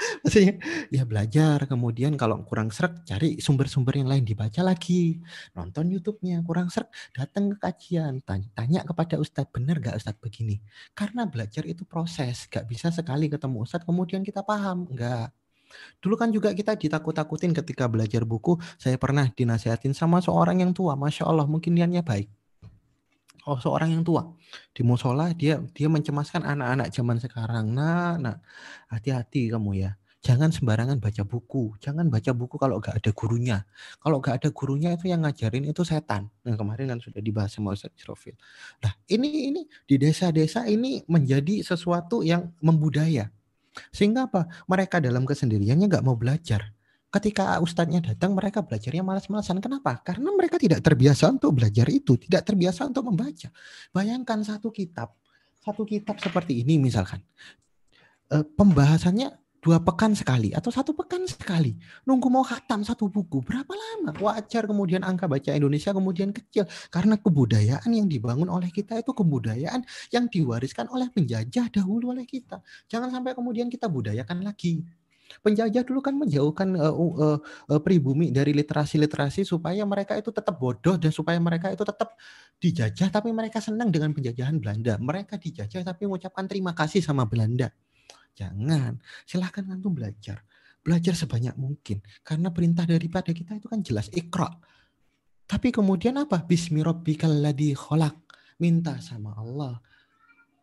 <laughs> Maksudnya ya belajar, kemudian kalau kurang serak cari sumber-sumber yang lain dibaca lagi. Nonton YouTube-nya, kurang serak datang ke kajian, tanya, tanya kepada Ustadz, benar gak Ustadz begini? Karena belajar itu proses, gak bisa sekali ketemu Ustadz kemudian kita paham, enggak. Dulu kan juga kita ditakut-takutin ketika belajar buku, saya pernah dinasihatin sama seorang yang tua, Masya Allah mungkin niatnya baik oh seorang yang tua di musola dia dia mencemaskan anak-anak zaman sekarang. Nah, nah hati-hati kamu ya. Jangan sembarangan baca buku. Jangan baca buku kalau gak ada gurunya. Kalau gak ada gurunya itu yang ngajarin itu setan. Yang kemarin kan sudah dibahas sama Ustaz Jirofil. Nah ini ini di desa-desa ini menjadi sesuatu yang membudaya. Sehingga apa? Mereka dalam kesendiriannya nggak mau belajar ketika ustadznya datang mereka belajarnya malas-malasan. Kenapa? Karena mereka tidak terbiasa untuk belajar itu, tidak terbiasa untuk membaca. Bayangkan satu kitab, satu kitab seperti ini misalkan. E, pembahasannya dua pekan sekali atau satu pekan sekali. Nunggu mau khatam satu buku berapa lama? Wajar kemudian angka baca Indonesia kemudian kecil karena kebudayaan yang dibangun oleh kita itu kebudayaan yang diwariskan oleh penjajah dahulu oleh kita. Jangan sampai kemudian kita budayakan lagi. Penjajah dulu kan menjauhkan uh, uh, uh, pribumi dari literasi-literasi supaya mereka itu tetap bodoh dan supaya mereka itu tetap dijajah tapi mereka senang dengan penjajahan Belanda. Mereka dijajah tapi mengucapkan terima kasih sama Belanda. Jangan. Silahkan antum belajar. Belajar sebanyak mungkin. Karena perintah daripada kita itu kan jelas ikra. Tapi kemudian apa? Bismi rabbikal ladzi khalaq. Minta sama Allah.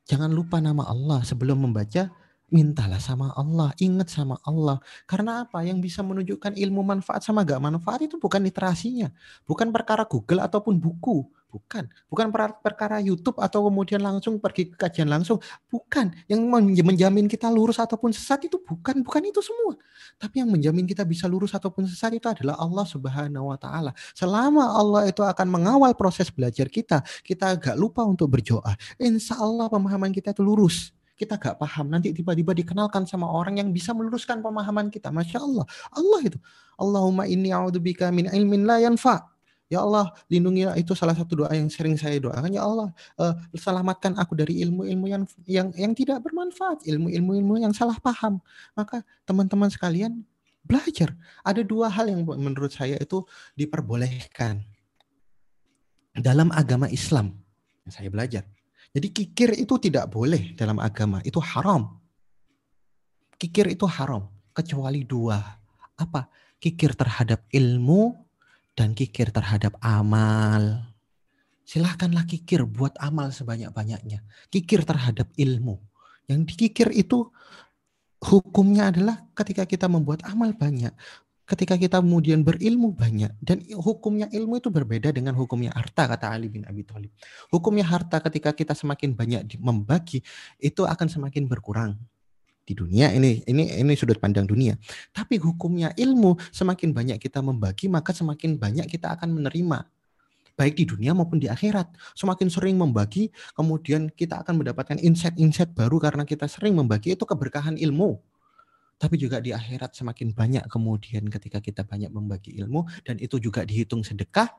Jangan lupa nama Allah sebelum membaca mintalah sama Allah, ingat sama Allah. Karena apa? Yang bisa menunjukkan ilmu manfaat sama gak manfaat itu bukan literasinya, bukan perkara Google ataupun buku, bukan, bukan perkara YouTube atau kemudian langsung pergi ke kajian langsung, bukan. Yang menjamin kita lurus ataupun sesat itu bukan, bukan itu semua. Tapi yang menjamin kita bisa lurus ataupun sesat itu adalah Allah Subhanahu wa taala. Selama Allah itu akan mengawal proses belajar kita, kita agak lupa untuk berdoa. Insya Allah pemahaman kita itu lurus kita gak paham nanti tiba-tiba dikenalkan sama orang yang bisa meluruskan pemahaman kita masya Allah Allah itu Allahumma inni a'udzubika min ilmin la yanfa Ya Allah, lindungilah itu salah satu doa yang sering saya doakan. Ya Allah, uh, selamatkan aku dari ilmu-ilmu yang yang yang tidak bermanfaat, ilmu-ilmu ilmu yang salah paham. Maka teman-teman sekalian belajar. Ada dua hal yang menurut saya itu diperbolehkan dalam agama Islam saya belajar. Jadi kikir itu tidak boleh dalam agama, itu haram. Kikir itu haram, kecuali dua. Apa? Kikir terhadap ilmu dan kikir terhadap amal. Silahkanlah kikir buat amal sebanyak-banyaknya. Kikir terhadap ilmu. Yang dikikir itu hukumnya adalah ketika kita membuat amal banyak, ketika kita kemudian berilmu banyak dan hukumnya ilmu itu berbeda dengan hukumnya harta kata Ali bin Abi Thalib. Hukumnya harta ketika kita semakin banyak membagi itu akan semakin berkurang di dunia ini ini ini sudut pandang dunia. Tapi hukumnya ilmu semakin banyak kita membagi maka semakin banyak kita akan menerima baik di dunia maupun di akhirat. Semakin sering membagi, kemudian kita akan mendapatkan insight-insight baru karena kita sering membagi itu keberkahan ilmu tapi juga di akhirat semakin banyak kemudian ketika kita banyak membagi ilmu dan itu juga dihitung sedekah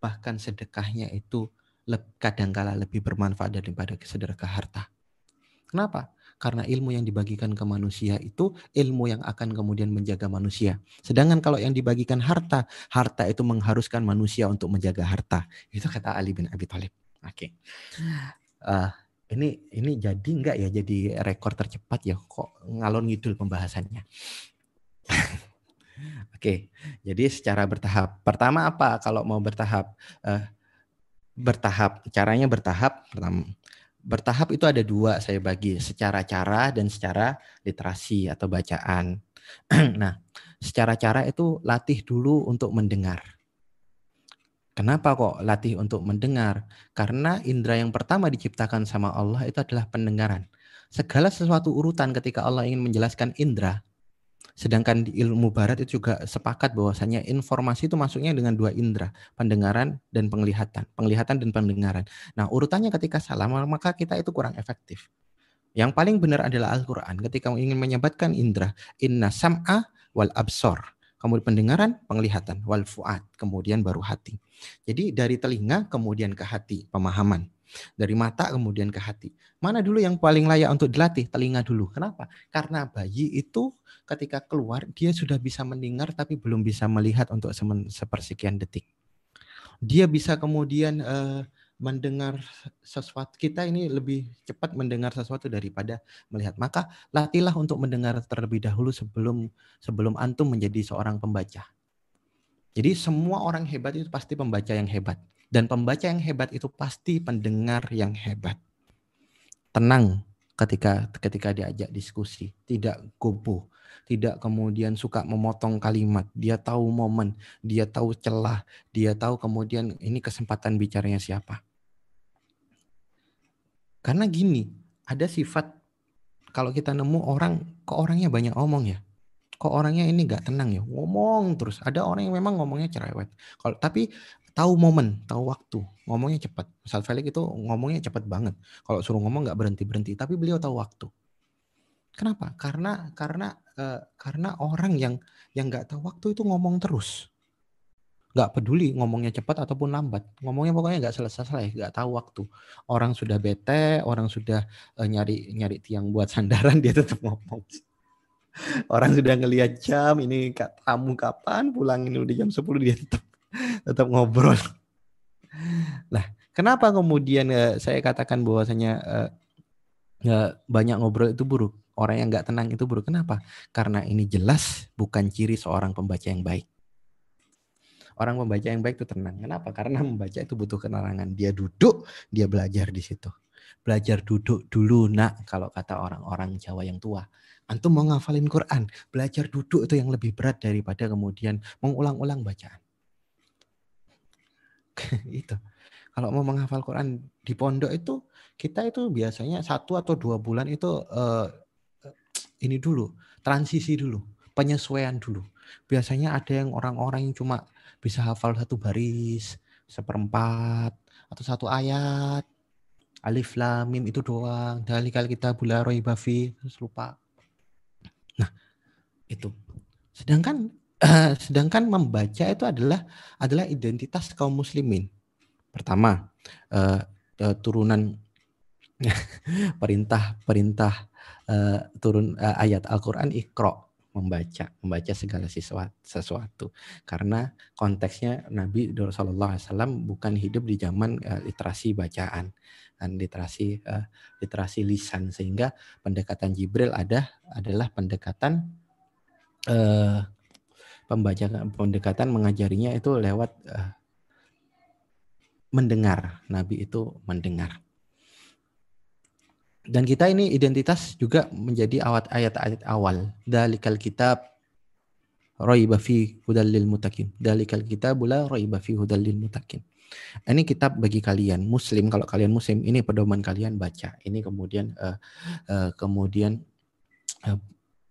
bahkan sedekahnya itu kadangkala lebih bermanfaat daripada sedekah harta. Kenapa? Karena ilmu yang dibagikan ke manusia itu ilmu yang akan kemudian menjaga manusia. Sedangkan kalau yang dibagikan harta, harta itu mengharuskan manusia untuk menjaga harta. Itu kata Ali bin Abi Thalib. Oke. Okay. Uh, ini ini jadi enggak ya jadi rekor tercepat ya kok ngalor ngidul pembahasannya. <laughs> Oke, jadi secara bertahap. Pertama apa kalau mau bertahap? Uh, bertahap. Caranya bertahap. Pertama, bertahap itu ada dua saya bagi, secara cara dan secara literasi atau bacaan. <clears throat> nah, secara cara itu latih dulu untuk mendengar. Kenapa kok latih untuk mendengar? Karena indera yang pertama diciptakan sama Allah itu adalah pendengaran. Segala sesuatu urutan ketika Allah ingin menjelaskan indera, Sedangkan di ilmu barat itu juga sepakat bahwasanya informasi itu masuknya dengan dua indera, pendengaran dan penglihatan. Penglihatan dan pendengaran. Nah, urutannya ketika salah maka kita itu kurang efektif. Yang paling benar adalah Al-Qur'an ketika ingin menyebutkan indera, inna sam'a wal absor. Kemudian pendengaran, penglihatan, wal fuad, kemudian baru hati. Jadi dari telinga kemudian ke hati, pemahaman. Dari mata kemudian ke hati. Mana dulu yang paling layak untuk dilatih? Telinga dulu. Kenapa? Karena bayi itu ketika keluar dia sudah bisa mendengar tapi belum bisa melihat untuk sepersekian detik. Dia bisa kemudian uh, mendengar sesuatu kita ini lebih cepat mendengar sesuatu daripada melihat. Maka latihlah untuk mendengar terlebih dahulu sebelum sebelum antum menjadi seorang pembaca. Jadi semua orang hebat itu pasti pembaca yang hebat. Dan pembaca yang hebat itu pasti pendengar yang hebat. Tenang ketika ketika diajak diskusi, tidak gobo, tidak kemudian suka memotong kalimat. Dia tahu momen, dia tahu celah, dia tahu kemudian ini kesempatan bicaranya siapa. Karena gini, ada sifat kalau kita nemu orang, kok orangnya banyak omong ya kok orangnya ini gak tenang ya ngomong terus ada orang yang memang ngomongnya cerewet kalau tapi tahu momen, tahu waktu, ngomongnya cepat. Misal Felix itu ngomongnya cepat banget. Kalau suruh ngomong nggak berhenti berhenti, tapi beliau tahu waktu. Kenapa? Karena karena uh, karena orang yang yang nggak tahu waktu itu ngomong terus, nggak peduli ngomongnya cepat ataupun lambat, ngomongnya pokoknya nggak selesai, nggak tahu waktu. Orang sudah bete, orang sudah uh, nyari nyari tiang buat sandaran, <laughs> dia tetap ngomong. <laughs> Orang sudah ngelihat jam, ini tamu kapan pulang ini udah jam 10 dia tetap tetap ngobrol. Nah, kenapa kemudian uh, saya katakan bahwasanya uh, uh, banyak ngobrol itu buruk? Orang yang nggak tenang itu buruk. Kenapa? Karena ini jelas bukan ciri seorang pembaca yang baik. Orang pembaca yang baik itu tenang. Kenapa? Karena membaca itu butuh kenerangan. Dia duduk, dia belajar di situ. Belajar duduk dulu, nak. Kalau kata orang-orang Jawa yang tua. Antum mau ngafalin Quran, belajar duduk itu yang lebih berat daripada kemudian mengulang-ulang bacaan. <laughs> itu. Kalau mau menghafal Quran di pondok itu kita itu biasanya satu atau dua bulan itu uh, ini dulu transisi dulu penyesuaian dulu. Biasanya ada yang orang-orang yang cuma bisa hafal satu baris seperempat atau satu ayat alif lam mim itu doang dari kita bula roy bafi terus lupa itu sedangkan sedangkan membaca itu adalah adalah identitas kaum muslimin. Pertama, uh, uh, turunan <laughs> perintah perintah uh, turun uh, ayat Al-Qur'an Iqra membaca, membaca segala sesuatu. Karena konteksnya Nabi alaihi wasallam bukan hidup di zaman uh, literasi bacaan dan literasi uh, literasi lisan sehingga pendekatan Jibril ada adalah pendekatan uh, pembacaan pendekatan mengajarinya itu lewat uh, mendengar. Nabi itu mendengar. Dan kita ini identitas juga menjadi awat ayat-ayat awal. Dalikal kitab raiba fi hudal lil mutakin. Dalikal kitab la raiba fi hudal lil mutakin. Ini kitab bagi kalian muslim kalau kalian muslim ini pedoman kalian baca. Ini kemudian uh, uh, kemudian uh,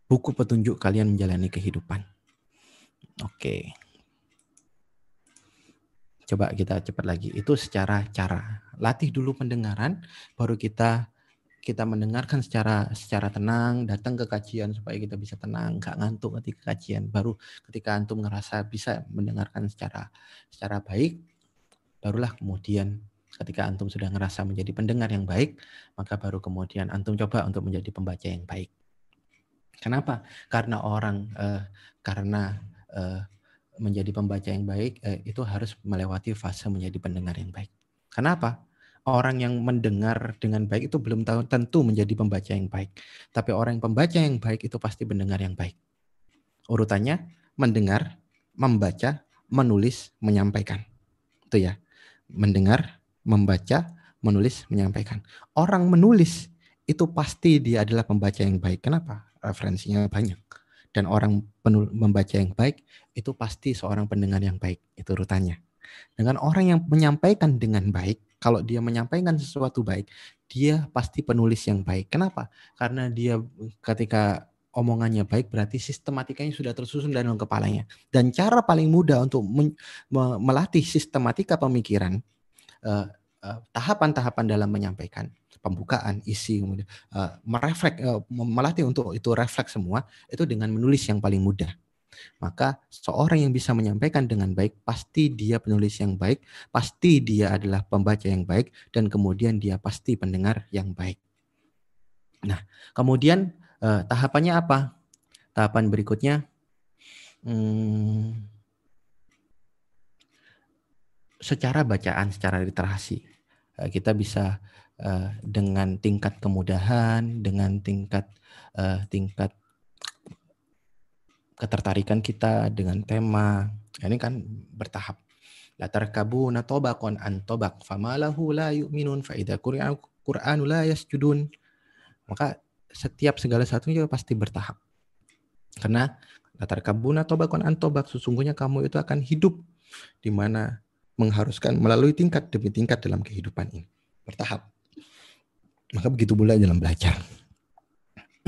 buku petunjuk kalian menjalani kehidupan. Oke. Coba kita cepat lagi. Itu secara cara. Latih dulu pendengaran, baru kita kita mendengarkan secara secara tenang, datang ke kajian supaya kita bisa tenang, nggak ngantuk ketika kajian. Baru ketika antum ngerasa bisa mendengarkan secara secara baik, barulah kemudian Ketika antum sudah ngerasa menjadi pendengar yang baik, maka baru kemudian antum coba untuk menjadi pembaca yang baik. Kenapa? Karena orang uh, karena uh, menjadi pembaca yang baik uh, itu harus melewati fase menjadi pendengar yang baik. Kenapa? Orang yang mendengar dengan baik itu belum tahu tentu menjadi pembaca yang baik. Tapi orang yang pembaca yang baik itu pasti pendengar yang baik. Urutannya mendengar, membaca, menulis, menyampaikan. Itu ya. Mendengar, membaca, menulis, menyampaikan. Orang menulis itu pasti dia adalah pembaca yang baik. Kenapa? Referensinya banyak. Dan orang penul membaca yang baik itu pasti seorang pendengar yang baik. Itu urutannya. Dengan orang yang menyampaikan dengan baik, kalau dia menyampaikan sesuatu baik, dia pasti penulis yang baik. Kenapa? Karena dia ketika omongannya baik berarti sistematikanya sudah tersusun dalam kepalanya. Dan cara paling mudah untuk melatih sistematika pemikiran eh, eh, tahapan-tahapan dalam menyampaikan pembukaan, isi, kemudian uh, mereflek, uh, melatih untuk itu refleks semua itu dengan menulis yang paling mudah. Maka seorang yang bisa menyampaikan dengan baik pasti dia penulis yang baik, pasti dia adalah pembaca yang baik dan kemudian dia pasti pendengar yang baik. Nah, kemudian Eh, tahapannya apa? Tahapan berikutnya hmm, secara bacaan, secara literasi. Kita bisa uh, dengan tingkat kemudahan, dengan tingkat uh, tingkat ketertarikan kita dengan tema. Ini kan bertahap. La tarkabuna tobakon an tobak famalahu la yu'minun fa idza Qur'anu la yasjudun. Maka setiap segala satunya pasti bertahap. Karena latar kabuna tobakon antobak sesungguhnya kamu itu akan hidup di mana mengharuskan melalui tingkat demi tingkat dalam kehidupan ini bertahap. Maka begitu pula dalam belajar. <clears throat>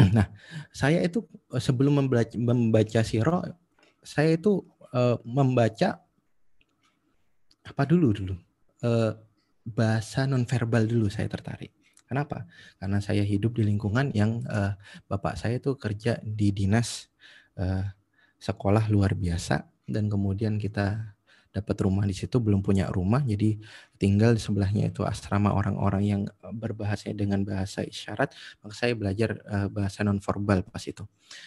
Nah, saya itu eh, sebelum membaca, siro, saya itu uh, membaca apa dulu dulu uh, bahasa nonverbal dulu saya tertarik. Kenapa? Karena saya hidup di lingkungan yang uh, bapak saya itu kerja di dinas uh, sekolah luar biasa dan kemudian kita dapat rumah di situ belum punya rumah jadi tinggal di sebelahnya itu asrama orang-orang yang eh, berbahasa dengan bahasa isyarat maka saya belajar uh, bahasa nonverbal pas itu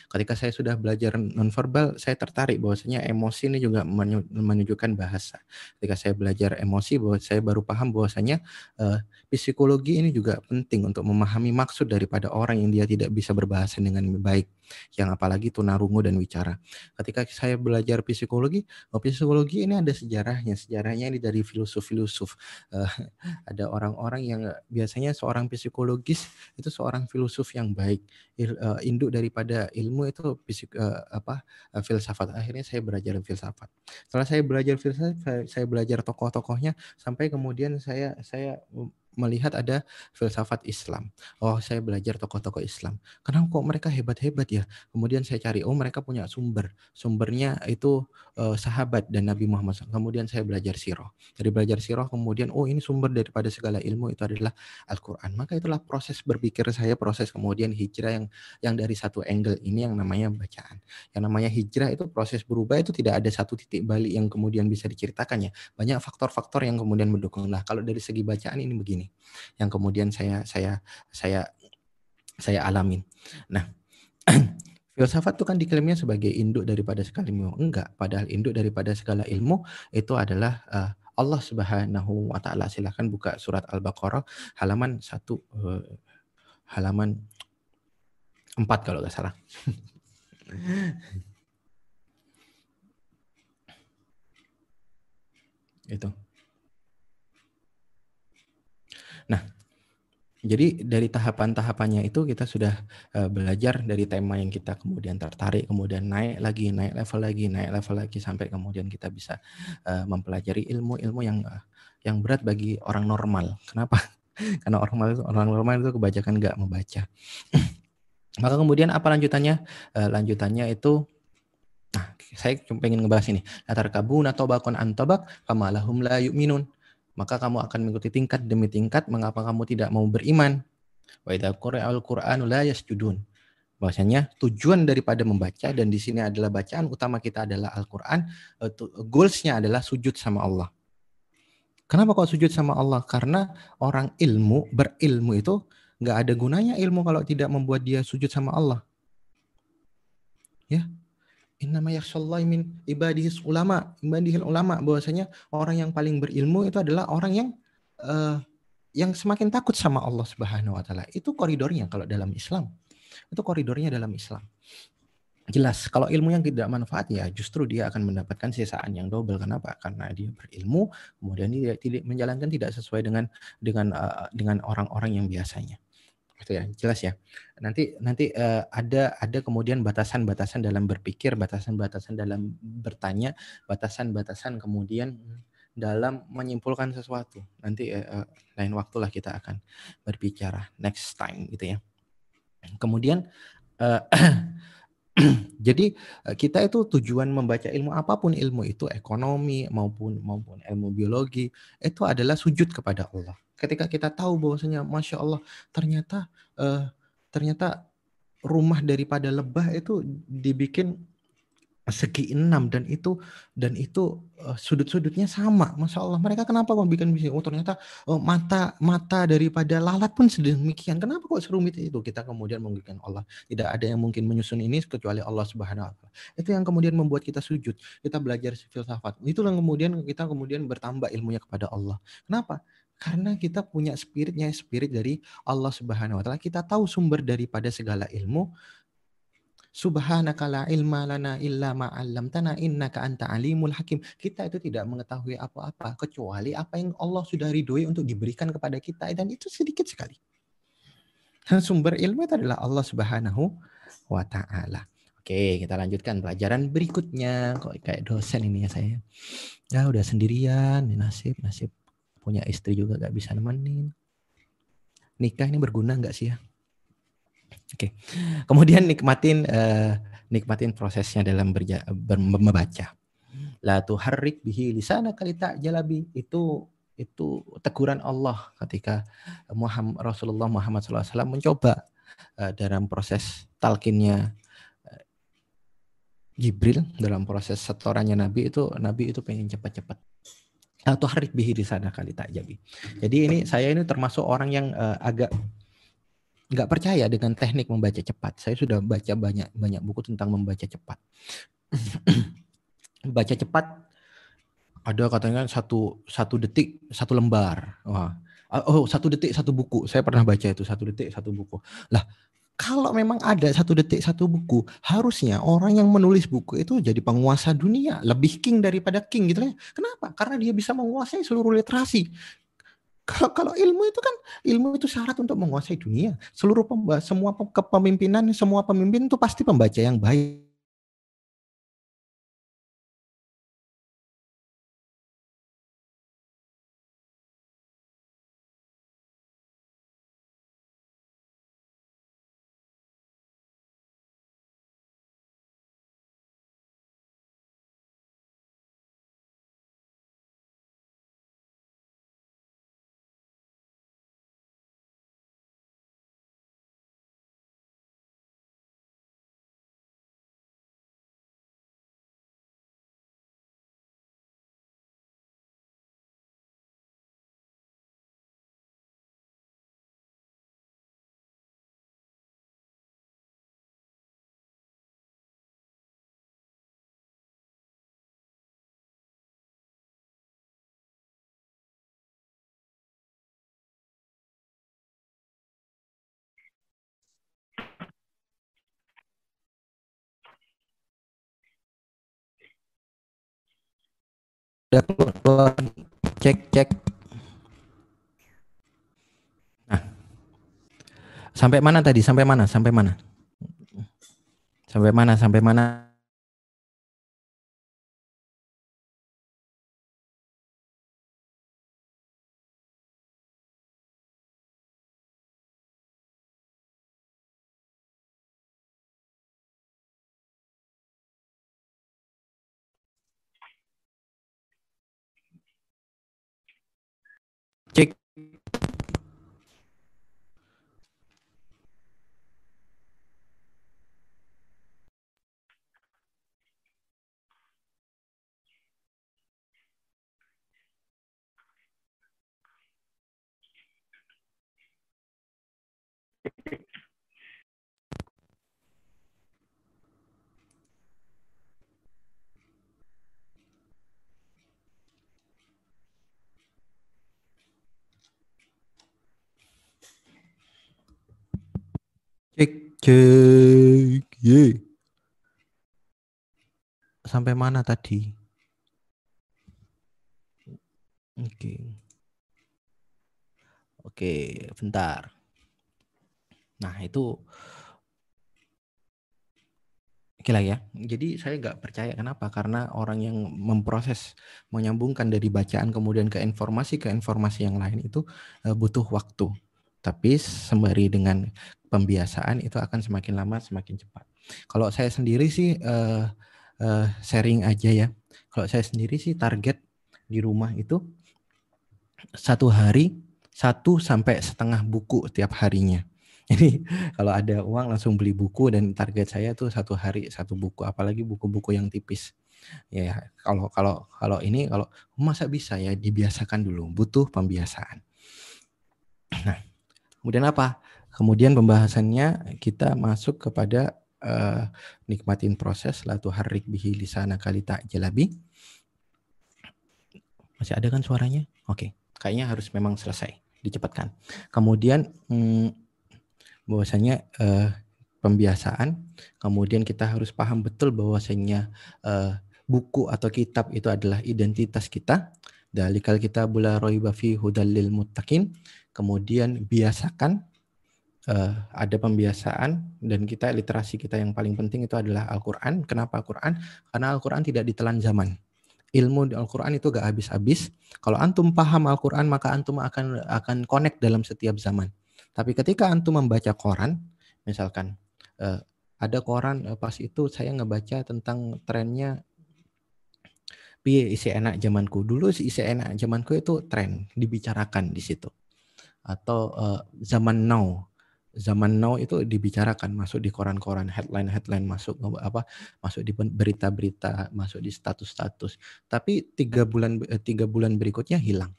ketika saya sudah belajar nonverbal saya tertarik bahwasanya emosi ini juga menunjukkan bahasa ketika saya belajar emosi bahwa saya baru paham bahwasanya uh, psikologi ini juga penting untuk memahami maksud daripada orang yang dia tidak bisa berbahasa dengan baik yang apalagi tunarungu dan wicara ketika saya belajar psikologi oh, psikologi ini ada sejarahnya. Sejarahnya ini dari filosof-filosof. Uh, <laughs> ada orang-orang yang biasanya seorang psikologis itu seorang filosof yang baik. Il, uh, induk daripada ilmu itu fisik uh, apa uh, filsafat. Akhirnya saya belajar filsafat. Setelah saya belajar filsafat, saya belajar tokoh-tokohnya sampai kemudian saya saya melihat ada filsafat Islam. Oh, saya belajar tokoh-tokoh Islam. Kenapa kok mereka hebat-hebat ya? Kemudian saya cari, oh mereka punya sumber. Sumbernya itu uh, sahabat dan Nabi Muhammad. Kemudian saya belajar sirah. Dari belajar sirah kemudian, oh ini sumber daripada segala ilmu itu adalah Al-Quran. Maka itulah proses berpikir saya, proses kemudian hijrah yang yang dari satu angle ini yang namanya bacaan. Yang namanya hijrah itu proses berubah itu tidak ada satu titik balik yang kemudian bisa diceritakan ya. Banyak faktor-faktor yang kemudian mendukung. Nah, kalau dari segi bacaan ini begini ini yang kemudian saya saya saya saya alamin. Nah, <clears throat> filsafat itu kan diklaimnya sebagai induk daripada segala ilmu. Enggak, padahal induk daripada segala ilmu itu adalah uh, Allah Subhanahu wa taala. Silahkan buka surat Al-Baqarah halaman satu uh, halaman 4 kalau nggak salah. <laughs> itu. Nah, jadi dari tahapan-tahapannya itu kita sudah uh, belajar dari tema yang kita kemudian tertarik, kemudian naik lagi, naik level lagi, naik level lagi sampai kemudian kita bisa uh, mempelajari ilmu-ilmu yang uh, yang berat bagi orang normal. Kenapa? <laughs> Karena orang normal orang normal itu kebanyakan nggak membaca. <clears throat> Maka kemudian apa lanjutannya? Uh, lanjutannya itu Nah, saya pengen ngebahas ini. Latar kabun atau bakon antobak, kamalahum la yu'minun maka kamu akan mengikuti tingkat demi tingkat mengapa kamu tidak mau beriman wa idza qura'al qur'anu la yasjudun bahwasanya tujuan daripada membaca dan di sini adalah bacaan utama kita adalah Al-Qur'an goalsnya adalah sujud sama Allah Kenapa kok sujud sama Allah? Karena orang ilmu, berilmu itu nggak ada gunanya ilmu kalau tidak membuat dia sujud sama Allah. Ya, Innama yakhshallahi min ibadihis ulama, ibadihil ulama. Bahwasanya orang yang paling berilmu itu adalah orang yang uh, yang semakin takut sama Allah Subhanahu wa taala. Itu koridornya kalau dalam Islam. Itu koridornya dalam Islam. Jelas kalau ilmu yang tidak manfaat ya justru dia akan mendapatkan sisaan yang double. Kenapa? Karena dia berilmu kemudian dia tidak menjalankan tidak sesuai dengan dengan uh, dengan orang-orang yang biasanya itu ya jelas ya. Nanti nanti uh, ada ada kemudian batasan-batasan dalam berpikir batasan-batasan dalam bertanya batasan-batasan kemudian dalam menyimpulkan sesuatu. Nanti uh, lain waktulah kita akan berbicara next time gitu ya. Kemudian uh, <clears throat> Jadi kita itu tujuan membaca ilmu apa pun ilmu itu ekonomi maupun maupun ilmu biologi itu adalah sujud kepada Allah. Ketika kita tahu bahwasanya masya Allah ternyata uh, ternyata rumah daripada lebah itu dibikin segi enam dan itu dan itu uh, sudut-sudutnya sama, masya Allah. Mereka kenapa mau bikin bisnis? Oh ternyata uh, mata mata daripada lalat pun sedemikian. Kenapa kok serumit itu? Kita kemudian menggunakan Allah. Tidak ada yang mungkin menyusun ini kecuali Allah Subhanahu Wa Taala. Itu yang kemudian membuat kita sujud. Kita belajar filsafat. Itulah kemudian kita kemudian bertambah ilmunya kepada Allah. Kenapa? Karena kita punya spiritnya, spirit dari Allah Subhanahu wa taala. Kita tahu sumber daripada segala ilmu Subhanaka la ilma lana illa ma 'allamtana innaka anta alimul hakim. Kita itu tidak mengetahui apa-apa kecuali apa yang Allah sudah ridhoi untuk diberikan kepada kita dan itu sedikit sekali. Dan sumber ilmu itu adalah Allah Subhanahu wa taala. Oke, kita lanjutkan pelajaran berikutnya. Kok kayak dosen ini ya saya. Ya udah sendirian, nasib, nasib punya istri juga gak bisa nemenin. Nikah ini berguna nggak sih ya? Oke. Okay. Kemudian nikmatin uh, nikmatin prosesnya dalam berja, ber, membaca. La tuharrik bihi lisana kalita jalabi itu itu teguran Allah ketika Muhammad Rasulullah Muhammad SAW mencoba uh, dalam proses talkinnya uh, Jibril dalam proses setorannya Nabi itu Nabi itu pengen cepat-cepat atau harik bihi di sana kali tak jadi. Jadi ini saya ini termasuk orang yang uh, agak nggak percaya dengan teknik membaca cepat. Saya sudah baca banyak banyak buku tentang membaca cepat. <clears throat> baca cepat ada katanya satu satu detik satu lembar. Wah. Oh satu detik satu buku. Saya pernah baca itu satu detik satu buku. Lah kalau memang ada satu detik satu buku, harusnya orang yang menulis buku itu jadi penguasa dunia, lebih king daripada king gitu ya. Kenapa? Karena dia bisa menguasai seluruh literasi. Kalau, kalau ilmu itu kan ilmu itu syarat untuk menguasai dunia. Seluruh pemba, semua kepemimpinan, semua pemimpin itu pasti pembaca yang baik. Udah keluar. Cek cek. Nah. Sampai mana tadi? Sampai mana? Sampai mana? Sampai mana? Sampai mana cek Cek ye. Sampai mana tadi? Oke. Oke, bentar. Nah, itu Oke lah ya. Jadi saya nggak percaya kenapa? Karena orang yang memproses, menyambungkan dari bacaan kemudian ke informasi ke informasi yang lain itu uh, butuh waktu. Tapi sembari dengan pembiasaan itu akan semakin lama semakin cepat. Kalau saya sendiri sih uh, uh, sharing aja ya. Kalau saya sendiri sih target di rumah itu satu hari satu sampai setengah buku tiap harinya. <laughs> Jadi kalau ada uang langsung beli buku dan target saya tuh satu hari satu buku, apalagi buku-buku yang tipis. Ya kalau kalau kalau ini kalau masa bisa ya dibiasakan dulu, butuh pembiasaan. Nah, kemudian apa? Kemudian pembahasannya kita masuk kepada uh, nikmatin proses latu harik bihi lisana kalita jelabi. Masih ada kan suaranya? Oke, kayaknya harus memang selesai, dicepatkan. Kemudian hmm, bahwasanya uh, pembiasaan, kemudian kita harus paham betul bahwasanya uh, buku atau kitab itu adalah identitas kita. Dalikal kita bula roiba fi hudalil muttaqin. Kemudian biasakan uh, ada pembiasaan dan kita literasi kita yang paling penting itu adalah Al-Qur'an. Kenapa Al-Qur'an? Karena Al-Qur'an tidak ditelan zaman. Ilmu di Al-Qur'an itu gak habis-habis. Kalau antum paham Al-Qur'an maka antum akan akan connect dalam setiap zaman. Tapi ketika antum membaca koran, misalkan uh, ada koran uh, pas itu saya ngebaca tentang trennya piye isi enak zamanku. Dulu isi enak zamanku itu tren dibicarakan di situ. Atau uh, zaman now zaman now itu dibicarakan masuk di koran-koran headline headline masuk apa masuk di berita-berita masuk di status-status tapi tiga bulan tiga bulan berikutnya hilang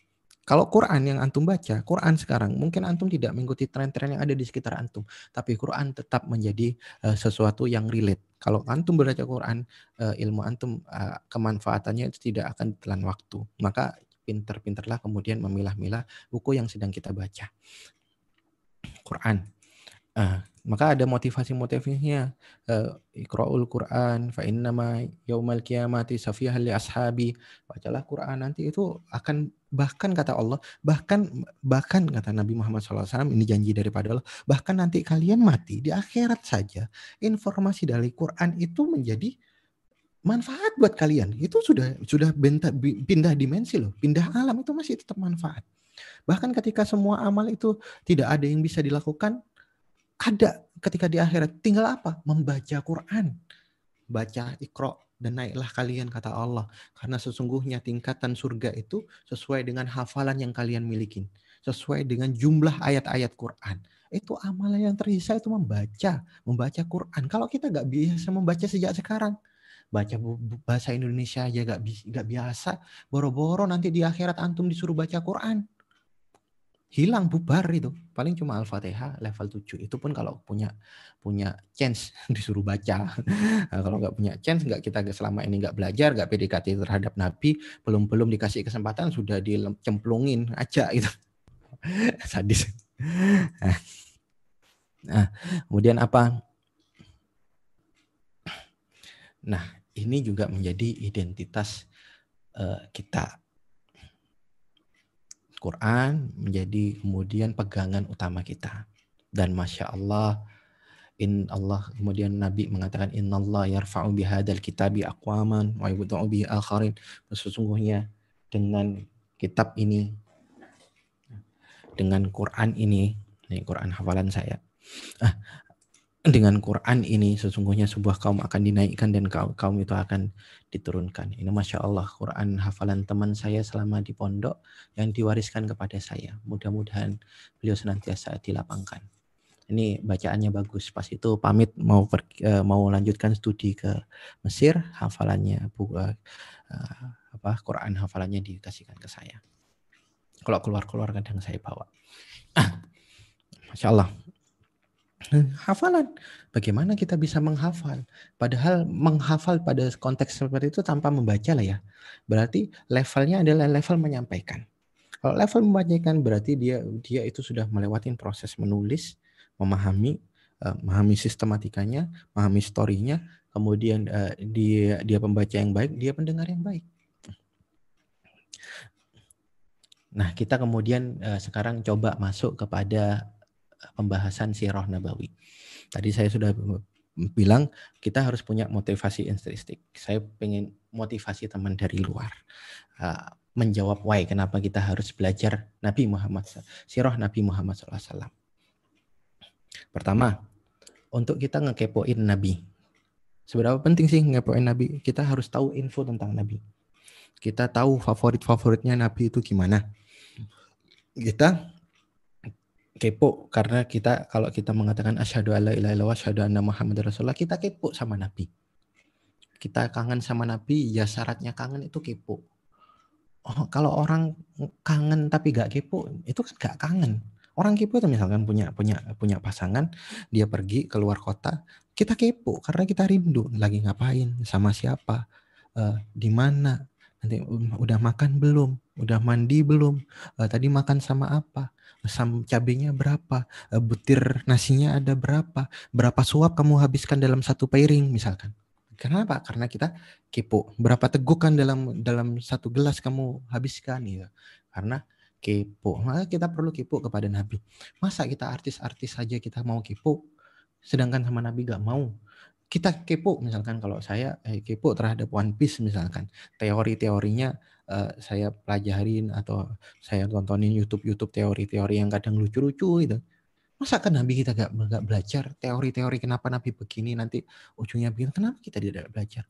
kalau Quran yang antum baca, Quran sekarang mungkin antum tidak mengikuti tren-tren yang ada di sekitar antum, tapi Quran tetap menjadi uh, sesuatu yang relate. Kalau antum baca Quran, uh, ilmu antum uh, kemanfaatannya itu tidak akan telan waktu. Maka pinter-pinterlah kemudian memilah-milah buku yang sedang kita baca. Quran. Uh, maka ada motivasi-motivasinya. Uh, Iqra'ul Quran fa innama yaumal qiyamati safihal li ashabi. Bacalah Quran nanti itu akan bahkan kata Allah, bahkan bahkan kata Nabi Muhammad SAW ini janji daripada Allah, bahkan nanti kalian mati di akhirat saja informasi dari Quran itu menjadi manfaat buat kalian. Itu sudah sudah benta, pindah dimensi loh, pindah alam itu masih tetap manfaat. Bahkan ketika semua amal itu tidak ada yang bisa dilakukan, ada ketika di akhirat. Tinggal apa? Membaca Quran. Baca ikro dan naiklah kalian kata Allah. Karena sesungguhnya tingkatan surga itu sesuai dengan hafalan yang kalian miliki. Sesuai dengan jumlah ayat-ayat Quran. Itu amalan yang tersisa itu membaca. Membaca Quran. Kalau kita nggak biasa membaca sejak sekarang. Baca bahasa Indonesia aja gak biasa. Boro-boro nanti di akhirat antum disuruh baca Quran. Hilang bubar itu. Paling cuma al-fatihah level 7 itu pun kalau punya punya chance <laughs> disuruh baca. Nah, kalau nggak punya chance nggak kita selama ini nggak belajar nggak PDKT terhadap nabi belum belum dikasih kesempatan sudah dicemplungin aja itu <laughs> sadis. Nah, nah kemudian apa? Nah ini juga menjadi identitas uh, kita Quran menjadi kemudian pegangan utama kita. Dan masya Allah, in Allah kemudian Nabi mengatakan Inna Allah yarfa'u bihadal kitabi aqwaman wa yubda'u bihi akharin. Sesungguhnya dengan kitab ini, dengan Quran ini, ini Quran hafalan saya. Ah, dengan Quran ini sesungguhnya sebuah kaum akan dinaikkan dan kaum, kaum itu akan diturunkan. Ini Masya Allah Quran hafalan teman saya selama di pondok yang diwariskan kepada saya. Mudah-mudahan beliau senantiasa dilapangkan. Ini bacaannya bagus. Pas itu pamit mau per, uh, mau lanjutkan studi ke Mesir, hafalannya buku uh, apa Quran hafalannya dikasihkan ke saya. Kalau keluar-keluar kadang saya bawa. <clears throat> Masya Allah hafalan. Bagaimana kita bisa menghafal? Padahal menghafal pada konteks seperti itu tanpa membaca lah ya. Berarti levelnya adalah level menyampaikan. Kalau level membacakan berarti dia dia itu sudah melewati proses menulis, memahami, uh, memahami sistematikanya, memahami storynya, kemudian uh, dia dia pembaca yang baik, dia pendengar yang baik. Nah, kita kemudian uh, sekarang coba masuk kepada pembahasan sirah nabawi. Tadi saya sudah bilang kita harus punya motivasi intrinsik. Saya pengen motivasi teman dari luar. Uh, menjawab why kenapa kita harus belajar Nabi Muhammad sirah Nabi Muhammad SAW. Pertama, untuk kita ngekepoin Nabi. Seberapa penting sih ngekepoin Nabi? Kita harus tahu info tentang Nabi. Kita tahu favorit-favoritnya Nabi itu gimana kita kepo karena kita kalau kita mengatakan asyhadu alla ilaha illallah asyhadu anna muhammadar rasulullah kita kepo sama nabi. Kita kangen sama nabi ya syaratnya kangen itu kepo. Oh, kalau orang kangen tapi gak kepo itu gak kangen. Orang kepo itu misalkan punya punya punya pasangan, dia pergi keluar kota, kita kepo karena kita rindu lagi ngapain, sama siapa, uh, di mana, nanti udah makan belum, udah mandi belum, uh, tadi makan sama apa, sam cabenya berapa, uh, butir nasinya ada berapa, berapa suap kamu habiskan dalam satu piring misalkan. Kenapa? Karena kita kepo. Berapa tegukan dalam dalam satu gelas kamu habiskan ya. Karena kepo. Maka kita perlu kepo kepada Nabi. Masa kita artis-artis saja kita mau kepo, sedangkan sama Nabi gak mau kita kepo misalkan kalau saya eh, kepo terhadap One Piece misalkan teori-teorinya uh, saya pelajarin atau saya tontonin YouTube YouTube teori-teori yang kadang lucu-lucu gitu. Masa kan Nabi kita gak, gak belajar teori-teori kenapa Nabi begini? Nanti ujungnya begini kenapa kita tidak belajar?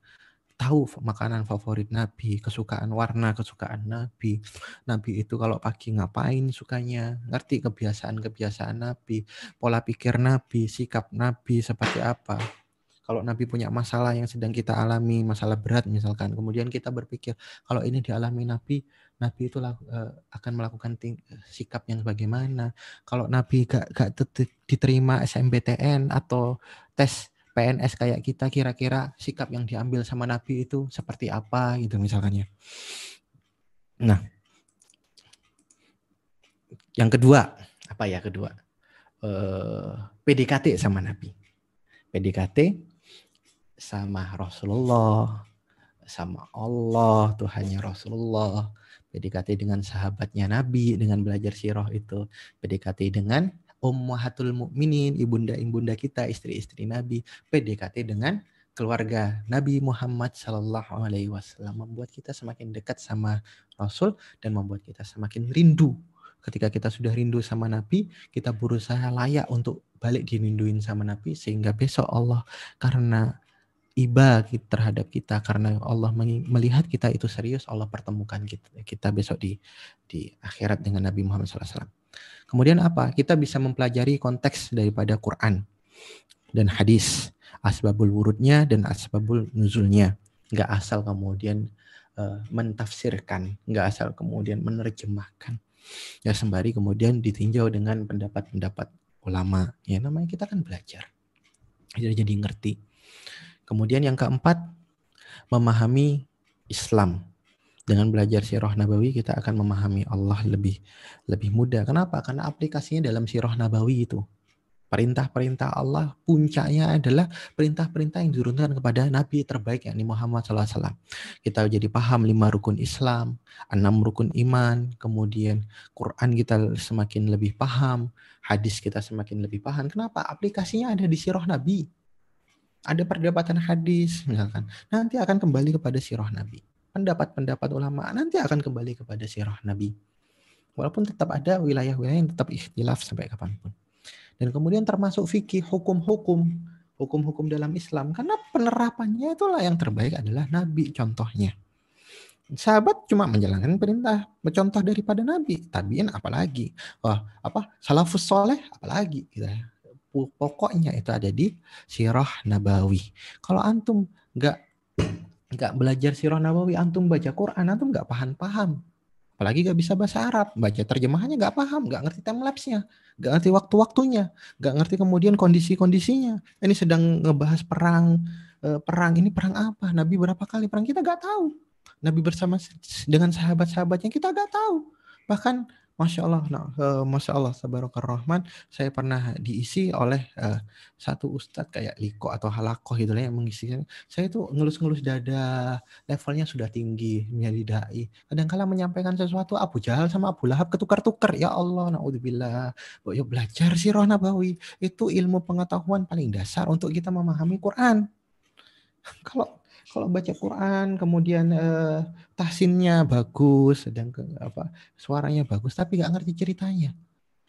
Tahu makanan favorit Nabi, kesukaan warna, kesukaan Nabi. Nabi itu kalau pagi ngapain sukanya, ngerti kebiasaan-kebiasaan Nabi, pola pikir Nabi, sikap Nabi seperti apa kalau Nabi punya masalah yang sedang kita alami, masalah berat misalkan, kemudian kita berpikir kalau ini dialami Nabi, Nabi itu uh, akan melakukan sikap yang bagaimana. Kalau Nabi gak, gak diterima SMBTN atau tes PNS kayak kita, kira-kira sikap yang diambil sama Nabi itu seperti apa gitu misalkannya. Nah, yang kedua apa ya kedua? Eh, PDKT sama Nabi. PDKT sama Rasulullah, sama Allah, Tuhannya Rasulullah, PDKT dengan sahabatnya Nabi, dengan belajar sirah itu, PDKT dengan Ummahatul Mukminin, ibunda-ibunda kita, istri-istri Nabi, PDKT dengan keluarga Nabi Muhammad Sallallahu Alaihi Wasallam. Membuat kita semakin dekat sama Rasul dan membuat kita semakin rindu. Ketika kita sudah rindu sama Nabi, kita berusaha layak untuk balik dirinduin sama Nabi sehingga besok Allah karena iba terhadap kita karena Allah melihat kita itu serius Allah pertemukan kita, kita besok di di akhirat dengan Nabi Muhammad SAW. Kemudian apa? Kita bisa mempelajari konteks daripada Quran dan hadis, asbabul wurudnya dan asbabul nuzulnya. Nggak asal kemudian uh, mentafsirkan, nggak asal kemudian menerjemahkan. Ya sembari kemudian ditinjau dengan pendapat-pendapat ulama. Ya namanya kita kan belajar. Jadi jadi ngerti Kemudian yang keempat, memahami Islam. Dengan belajar sirah nabawi kita akan memahami Allah lebih lebih mudah. Kenapa? Karena aplikasinya dalam sirah nabawi itu. Perintah-perintah Allah puncaknya adalah perintah-perintah yang diturunkan kepada Nabi terbaik yakni Muhammad SAW. Kita jadi paham lima rukun Islam, enam rukun iman, kemudian Quran kita semakin lebih paham, hadis kita semakin lebih paham. Kenapa? Aplikasinya ada di sirah Nabi ada perdebatan hadis misalkan, nanti akan kembali kepada sirah Nabi. Pendapat-pendapat ulama nanti akan kembali kepada sirah Nabi. Walaupun tetap ada wilayah-wilayah yang tetap ikhtilaf sampai kapan pun. Dan kemudian termasuk fikih, hukum-hukum, hukum-hukum dalam Islam. Karena penerapannya itulah yang terbaik adalah Nabi contohnya. Sahabat cuma menjalankan perintah, mencontoh daripada Nabi. Tabiin apalagi. Wah, apa? Salafus soleh apalagi. Gitu ya pokoknya itu ada di sirah nabawi. Kalau antum nggak nggak belajar sirah nabawi, antum baca Quran, antum nggak paham-paham. Apalagi gak bisa bahasa Arab, baca terjemahannya gak paham, gak ngerti timelapse-nya, gak ngerti waktu-waktunya, gak ngerti kemudian kondisi-kondisinya. Ini sedang ngebahas perang, eh, perang ini perang apa? Nabi berapa kali perang kita gak tahu. Nabi bersama dengan sahabat-sahabatnya kita gak tahu. Bahkan Masya Allah, nah, uh, Masya Allah, Sabarokar Rahman, saya pernah diisi oleh uh, satu ustadz kayak Liko atau Halakoh gitu yang mengisi. Saya itu ngelus-ngelus dada, levelnya sudah tinggi, menjadi dai. Kadang-kala menyampaikan sesuatu, Abu Jahal sama Abu Lahab ketukar-tukar. Ya Allah, naudzubillah. Yuk belajar sih Roh Nabawi. Itu ilmu pengetahuan paling dasar untuk kita memahami Quran. <laughs> Kalau kalau baca Quran kemudian eh, tahsinnya bagus sedang ke, apa suaranya bagus tapi nggak ngerti ceritanya.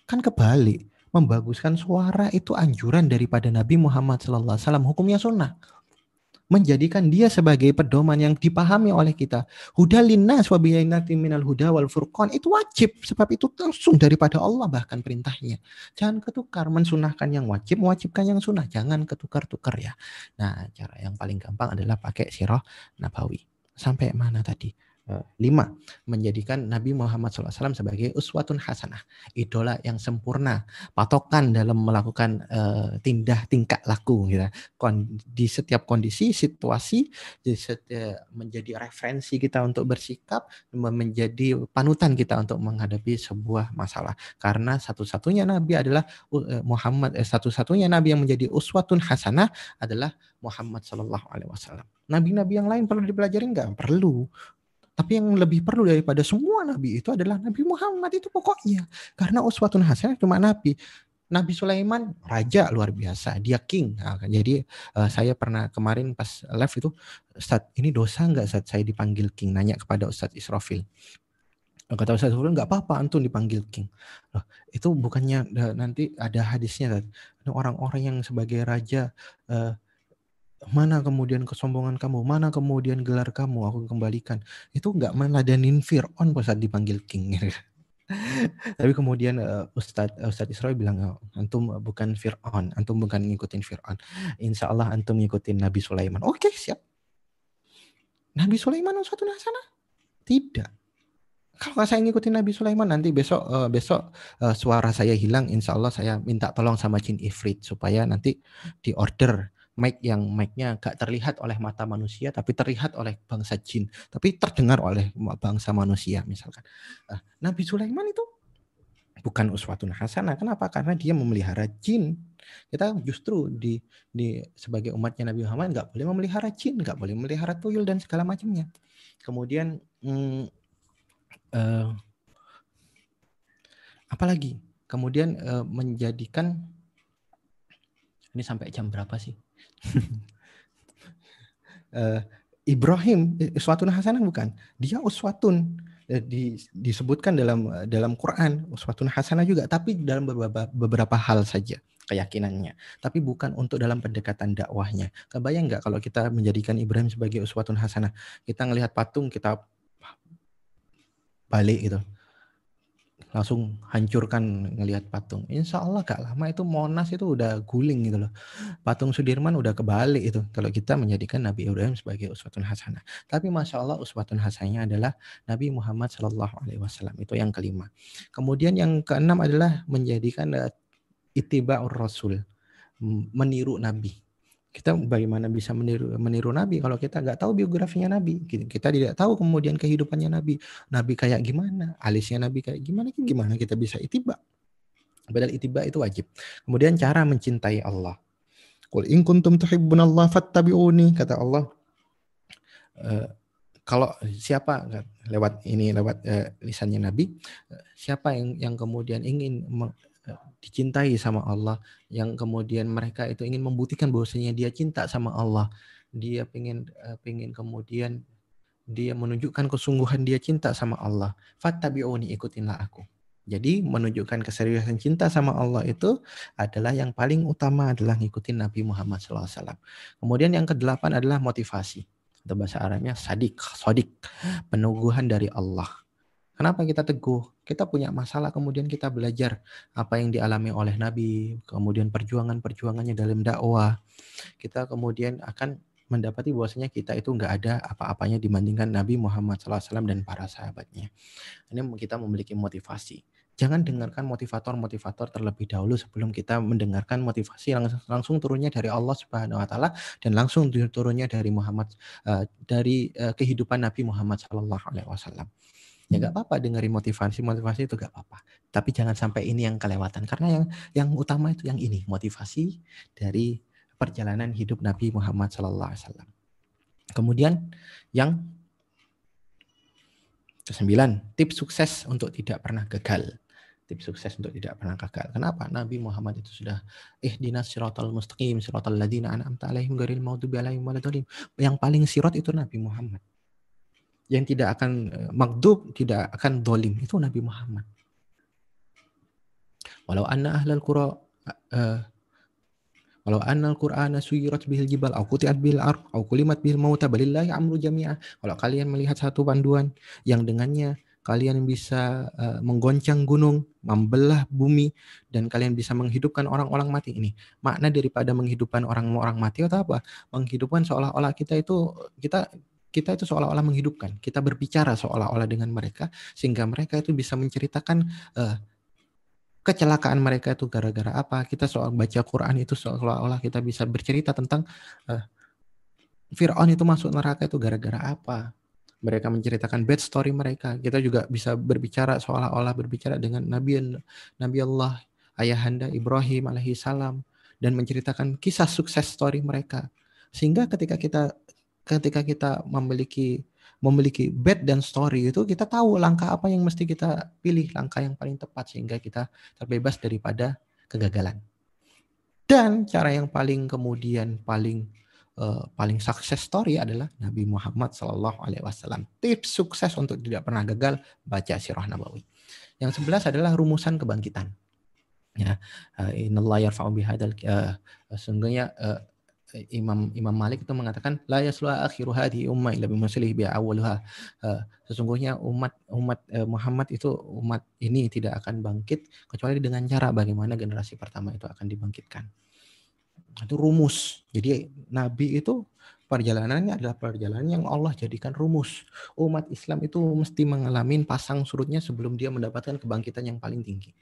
Kan kebalik membaguskan suara itu anjuran daripada Nabi Muhammad SAW hukumnya sunnah menjadikan dia sebagai pedoman yang dipahami oleh kita. Huda linnas minal huda wal furqan itu wajib sebab itu langsung daripada Allah bahkan perintahnya. Jangan ketukar mensunahkan yang wajib, mewajibkan yang sunnah. Jangan ketukar-tukar ya. Nah, cara yang paling gampang adalah pakai sirah nabawi. Sampai mana tadi? Eh, lima, menjadikan Nabi Muhammad SAW sebagai uswatun hasanah, idola yang sempurna, patokan dalam melakukan uh, tindak tingkah laku, gitu. di setiap kondisi, situasi, di setiap, menjadi referensi kita untuk bersikap, menjadi panutan kita untuk menghadapi sebuah masalah. Karena satu-satunya Nabi adalah uh, Muhammad, eh, satu-satunya Nabi yang menjadi uswatun hasanah adalah Muhammad Sallallahu Alaihi Wasallam. Nabi-nabi yang lain perlu dipelajari nggak? Perlu. Tapi yang lebih perlu daripada semua nabi itu adalah Nabi Muhammad itu pokoknya. Karena uswatun hasanah cuma nabi. Nabi Sulaiman raja luar biasa, dia king. Nah, kan. jadi uh, saya pernah kemarin pas live itu, Ustaz, ini dosa nggak saat saya dipanggil king? Nanya kepada Ustadz Israfil. Kata Ustadz Israfil nggak apa-apa, antum dipanggil king. Loh, itu bukannya nanti ada hadisnya, orang-orang yang sebagai raja uh, mana kemudian kesombongan kamu, mana kemudian gelar kamu, aku kembalikan. Itu nggak meladanin Fir'aun pas saat dipanggil king. <laughs> Tapi kemudian uh, Ustadz Ustadz Israel bilang, oh, antum bukan Fir'aun, antum bukan ngikutin Fir'aun. Insya Allah antum ngikutin Nabi Sulaiman. Oke, siap. Nabi Sulaiman suatu nasana? Tidak. Kalau saya ngikutin Nabi Sulaiman nanti besok uh, besok uh, suara saya hilang, insya Allah saya minta tolong sama jin ifrit supaya nanti di order mic yang mic-nya gak terlihat oleh mata manusia tapi terlihat oleh bangsa jin. Tapi terdengar oleh bangsa manusia misalkan. Uh, Nabi Sulaiman itu bukan uswatun hasanah. Kenapa? Karena dia memelihara jin. Kita justru di di sebagai umatnya Nabi Muhammad nggak boleh memelihara jin nggak boleh memelihara tuyul dan segala macamnya. Kemudian hmm, uh, apalagi kemudian uh, menjadikan ini sampai jam berapa sih uh, <laughs> Ibrahim uswatun hasanah bukan? Dia uswatun. Eh, di, disebutkan dalam dalam Quran uswatun hasanah juga tapi dalam beberapa beberapa hal saja keyakinannya. Tapi bukan untuk dalam pendekatan dakwahnya. Kebayang nggak kalau kita menjadikan Ibrahim sebagai uswatun hasanah? Kita ngelihat patung kita balik gitu langsung hancurkan ngelihat patung. Insya Allah gak lama itu Monas itu udah guling gitu loh. Patung Sudirman udah kebalik itu kalau kita menjadikan Nabi Ibrahim sebagai uswatun hasanah. Tapi masya Allah uswatun hasanahnya adalah Nabi Muhammad Shallallahu Alaihi Wasallam itu yang kelima. Kemudian yang keenam adalah menjadikan uh, itiba'ur Rasul meniru Nabi kita bagaimana bisa meniru, meniru Nabi kalau kita nggak tahu biografinya Nabi? Kita tidak tahu kemudian kehidupannya Nabi. Nabi kayak gimana? Alisnya Nabi kayak gimana gimana kita bisa itiba? Padahal itiba itu wajib. Kemudian cara mencintai Allah. Qul in kuntum Allah fattabi'uni kata Allah. Uh, kalau siapa lewat ini lewat uh, lisannya Nabi uh, siapa yang yang kemudian ingin dicintai sama Allah yang kemudian mereka itu ingin membuktikan bahwasanya dia cinta sama Allah dia pengen uh, pengen kemudian dia menunjukkan kesungguhan dia cinta sama Allah fattabi'uni ikutinlah aku jadi menunjukkan keseriusan cinta sama Allah itu adalah yang paling utama adalah ngikutin Nabi Muhammad SAW. Kemudian yang kedelapan adalah motivasi. Atau bahasa Arabnya sadik, sodik. Peneguhan dari Allah. Kenapa kita teguh? Kita punya masalah, kemudian kita belajar apa yang dialami oleh Nabi, kemudian perjuangan-perjuangannya dalam dakwah. Kita kemudian akan mendapati bahwasanya kita itu nggak ada apa-apanya dibandingkan Nabi Muhammad SAW dan para sahabatnya. Ini kita memiliki motivasi. Jangan dengarkan motivator-motivator terlebih dahulu sebelum kita mendengarkan motivasi yang langsung turunnya dari Allah Subhanahu wa taala dan langsung turunnya dari Muhammad uh, dari uh, kehidupan Nabi Muhammad sallallahu alaihi wasallam. Ya nggak apa-apa dengerin motivasi, motivasi itu nggak apa-apa. Tapi jangan sampai ini yang kelewatan karena yang yang utama itu yang ini, motivasi dari perjalanan hidup Nabi Muhammad sallallahu alaihi wasallam. Kemudian yang kesembilan, tips sukses untuk tidak pernah gagal tips sukses untuk tidak pernah gagal. Kenapa? Nabi Muhammad itu sudah ihdinas siratal mustaqim siratal ladzina an'amta alaihim ghairil maghdubi alaihim. Yang paling sirat itu Nabi Muhammad. Yang tidak akan eh, magdub, tidak akan dolim itu Nabi Muhammad. Walau anna ahlal qura uh, Walau anna al-Qur'ana suyirat bihil jibal au kutiat bihil ar au kulimat bihil mauta balillahi amru jami'a. Kalau kalian melihat satu panduan yang dengannya kalian bisa uh, menggoncang gunung, membelah bumi, dan kalian bisa menghidupkan orang-orang mati. Ini makna daripada menghidupkan orang-orang mati atau apa? Menghidupkan seolah-olah kita itu kita kita itu seolah-olah menghidupkan. Kita berbicara seolah-olah dengan mereka sehingga mereka itu bisa menceritakan uh, kecelakaan mereka itu gara-gara apa. Kita soal baca Quran itu seolah-olah kita bisa bercerita tentang uh, Fir'aun itu masuk neraka itu gara-gara apa mereka menceritakan bad story mereka. Kita juga bisa berbicara seolah-olah berbicara dengan Nabi Nabi Allah ayahanda Ibrahim alaihi salam dan menceritakan kisah sukses story mereka. Sehingga ketika kita ketika kita memiliki memiliki bad dan story itu kita tahu langkah apa yang mesti kita pilih, langkah yang paling tepat sehingga kita terbebas daripada kegagalan. Dan cara yang paling kemudian paling uh, paling sukses story adalah Nabi Muhammad Shallallahu Alaihi Wasallam. Tips sukses untuk tidak pernah gagal baca sirah Nabawi. Yang sebelas adalah rumusan kebangkitan. Ya, uh, Inallah yarfa'u bihadal uh, sesungguhnya uh, Imam Imam Malik itu mengatakan la yaslu akhiru hadhi umma illa bimuslih bi awwaluha. Uh, sesungguhnya umat umat uh, Muhammad itu umat ini tidak akan bangkit kecuali dengan cara bagaimana generasi pertama itu akan dibangkitkan. Itu rumus. Jadi Nabi itu perjalanannya adalah perjalanan yang Allah jadikan rumus. Umat Islam itu mesti mengalami pasang surutnya sebelum dia mendapatkan kebangkitan yang paling tinggi.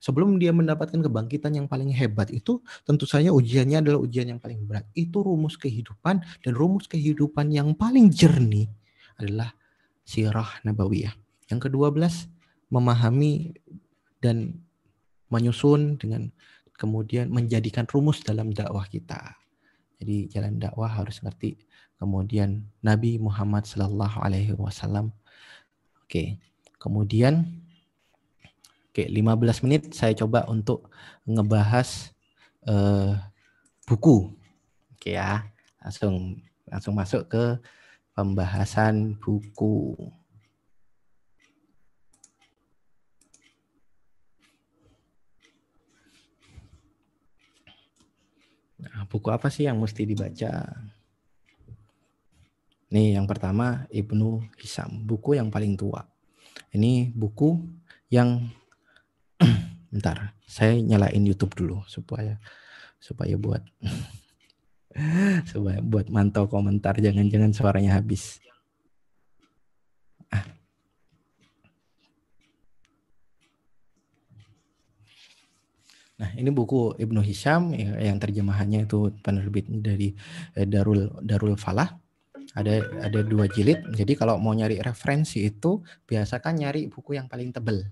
Sebelum dia mendapatkan kebangkitan yang paling hebat itu tentu saja ujiannya adalah ujian yang paling berat. Itu rumus kehidupan dan rumus kehidupan yang paling jernih adalah sirah nabawiyah. Yang kedua belas memahami dan menyusun dengan kemudian menjadikan rumus dalam dakwah kita. Jadi jalan dakwah harus ngerti. Kemudian Nabi Muhammad Sallallahu Alaihi Wasallam. Oke, kemudian oke 15 menit saya coba untuk ngebahas uh, buku. Oke ya, langsung langsung masuk ke pembahasan buku. Nah, buku apa sih yang mesti dibaca? Nih, yang pertama Ibnu Hisam, buku yang paling tua. Ini buku yang <clears throat> bentar, saya nyalain YouTube dulu supaya supaya buat <laughs> supaya buat mantau komentar jangan-jangan suaranya habis. Nah, ini buku Ibnu Hisham yang terjemahannya itu penerbit dari eh, Darul Darul Falah. Ada ada dua jilid. Jadi kalau mau nyari referensi itu biasakan nyari buku yang paling tebel.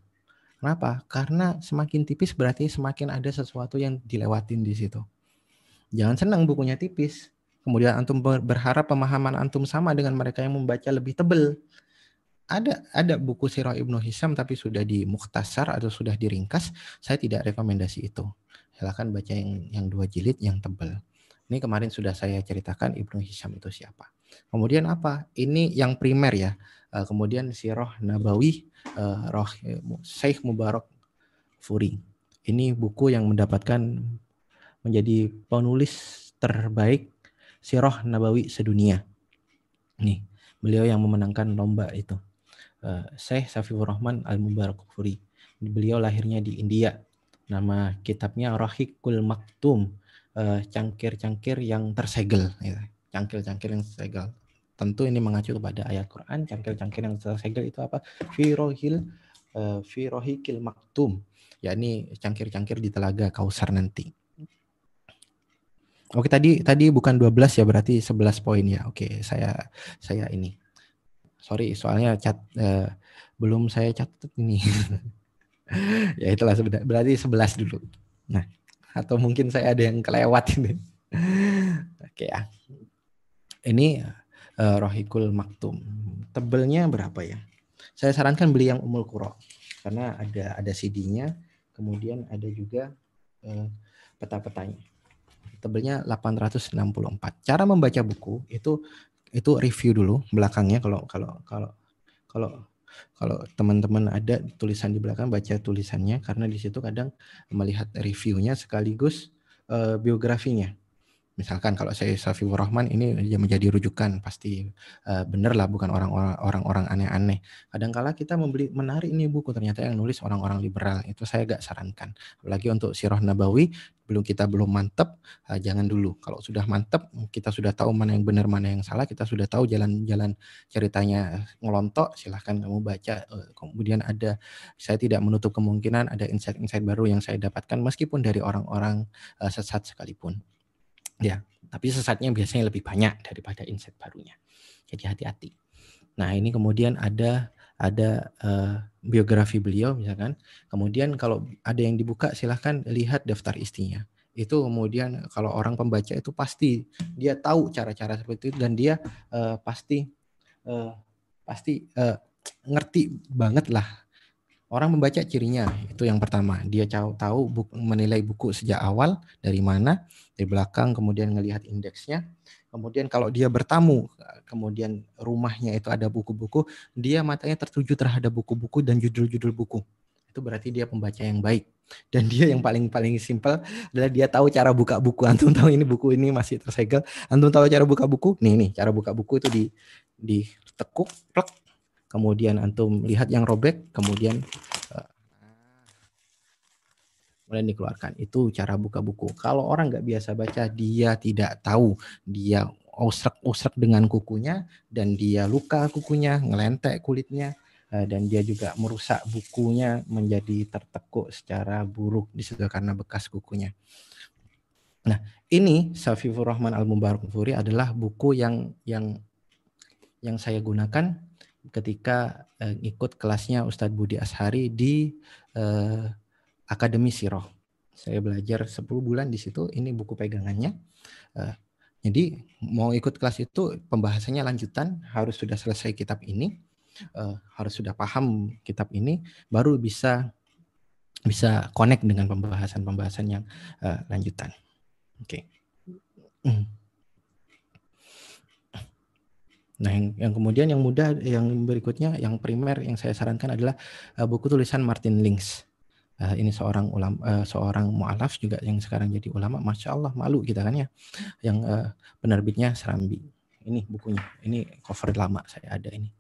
Kenapa? Karena semakin tipis berarti semakin ada sesuatu yang dilewatin di situ. Jangan senang bukunya tipis. Kemudian antum berharap pemahaman antum sama dengan mereka yang membaca lebih tebel ada ada buku Sirah Ibnu Hisam tapi sudah di muktasar atau sudah diringkas, saya tidak rekomendasi itu. Silahkan baca yang yang dua jilid yang tebal. Ini kemarin sudah saya ceritakan Ibnu Hisam itu siapa. Kemudian apa? Ini yang primer ya. Eh, kemudian Sirah Nabawi eh, Roh Syekh Mubarak Furi. Ini buku yang mendapatkan menjadi penulis terbaik Sirah Nabawi sedunia. Nih, beliau yang memenangkan lomba itu uh, Syekh Safifur Rahman Al-Mubarak Furi. Beliau lahirnya di India. Nama kitabnya Rahikul Maktum, cangkir-cangkir uh, yang tersegel. Ya. cangkir-cangkir yang tersegel. Tentu ini mengacu kepada ayat Quran, cangkir-cangkir yang tersegel itu apa? Firohil uh, firohikil maktum, yakni cangkir-cangkir di telaga Kausar nanti. Oke tadi tadi bukan 12 ya berarti 11 poin ya. Oke, saya saya ini. Sorry, soalnya cat uh, belum saya catat ini. <laughs> ya itulah berarti 11 dulu. Nah, atau mungkin saya ada yang kelewat ini. <laughs> Oke ya. Ini uh, Rohikul Maktum. Tebelnya berapa ya? Saya sarankan beli yang Umul Kuro karena ada ada CD-nya, kemudian ada juga uh, peta-petanya tebelnya 864. Cara membaca buku itu itu review dulu belakangnya kalau kalau kalau kalau kalau teman-teman ada tulisan di belakang baca tulisannya karena di situ kadang melihat reviewnya sekaligus uh, biografinya. Misalkan kalau saya Safiur Rahman ini menjadi rujukan pasti uh, bener lah bukan orang-orang orang-orang aneh-aneh. Kadangkala kita membeli menarik ini buku ternyata yang nulis orang-orang liberal itu saya gak sarankan. Apalagi untuk Sirah Nabawi belum kita belum mantep uh, jangan dulu. Kalau sudah mantep kita sudah tahu mana yang benar mana yang salah kita sudah tahu jalan-jalan ceritanya ngelontok silahkan kamu baca. Uh, kemudian ada saya tidak menutup kemungkinan ada insight-insight baru yang saya dapatkan meskipun dari orang-orang uh, sesat sekalipun. Ya, tapi sesatnya biasanya lebih banyak daripada insight barunya. Jadi hati-hati. Nah, ini kemudian ada ada uh, biografi beliau misalkan. Kemudian kalau ada yang dibuka silahkan lihat daftar istrinya. Itu kemudian kalau orang pembaca itu pasti dia tahu cara-cara seperti itu dan dia uh, pasti uh, pasti uh, ngerti banget lah Orang membaca cirinya itu yang pertama. Dia tahu tahu buku, menilai buku sejak awal dari mana, dari belakang, kemudian melihat indeksnya. Kemudian kalau dia bertamu, kemudian rumahnya itu ada buku-buku, dia matanya tertuju terhadap buku-buku dan judul-judul buku. Itu berarti dia pembaca yang baik. Dan dia yang paling paling simpel adalah dia tahu cara buka buku. <laughs> Antum tahu ini buku ini masih tersegel. Antum tahu cara buka buku? Nih nih, cara buka buku itu di ditekuk, plek, kemudian antum lihat yang robek, kemudian kemudian dikeluarkan. Itu cara buka buku. Kalau orang nggak biasa baca, dia tidak tahu, dia usrek-usrek dengan kukunya dan dia luka kukunya, ngelentek kulitnya eh, dan dia juga merusak bukunya menjadi tertekuk secara buruk di situ karena bekas kukunya. Nah, ini Safifur Rahman Al Mubarak Furi adalah buku yang yang yang saya gunakan ketika uh, ikut kelasnya Ustadz Budi Ashari di uh, Akademi Siroh. Saya belajar 10 bulan di situ, ini buku pegangannya. Uh, jadi mau ikut kelas itu pembahasannya lanjutan, harus sudah selesai kitab ini, uh, harus sudah paham kitab ini, baru bisa bisa connect dengan pembahasan-pembahasan yang uh, lanjutan. Oke. Okay. Mm. Nah, yang, yang kemudian yang mudah, yang berikutnya, yang primer yang saya sarankan adalah uh, buku tulisan Martin Links. Uh, ini seorang ulama, uh, seorang mualaf juga yang sekarang jadi ulama. Masya Allah, malu kita kan ya. Yang uh, penerbitnya Serambi. Ini bukunya, ini cover lama saya ada ini.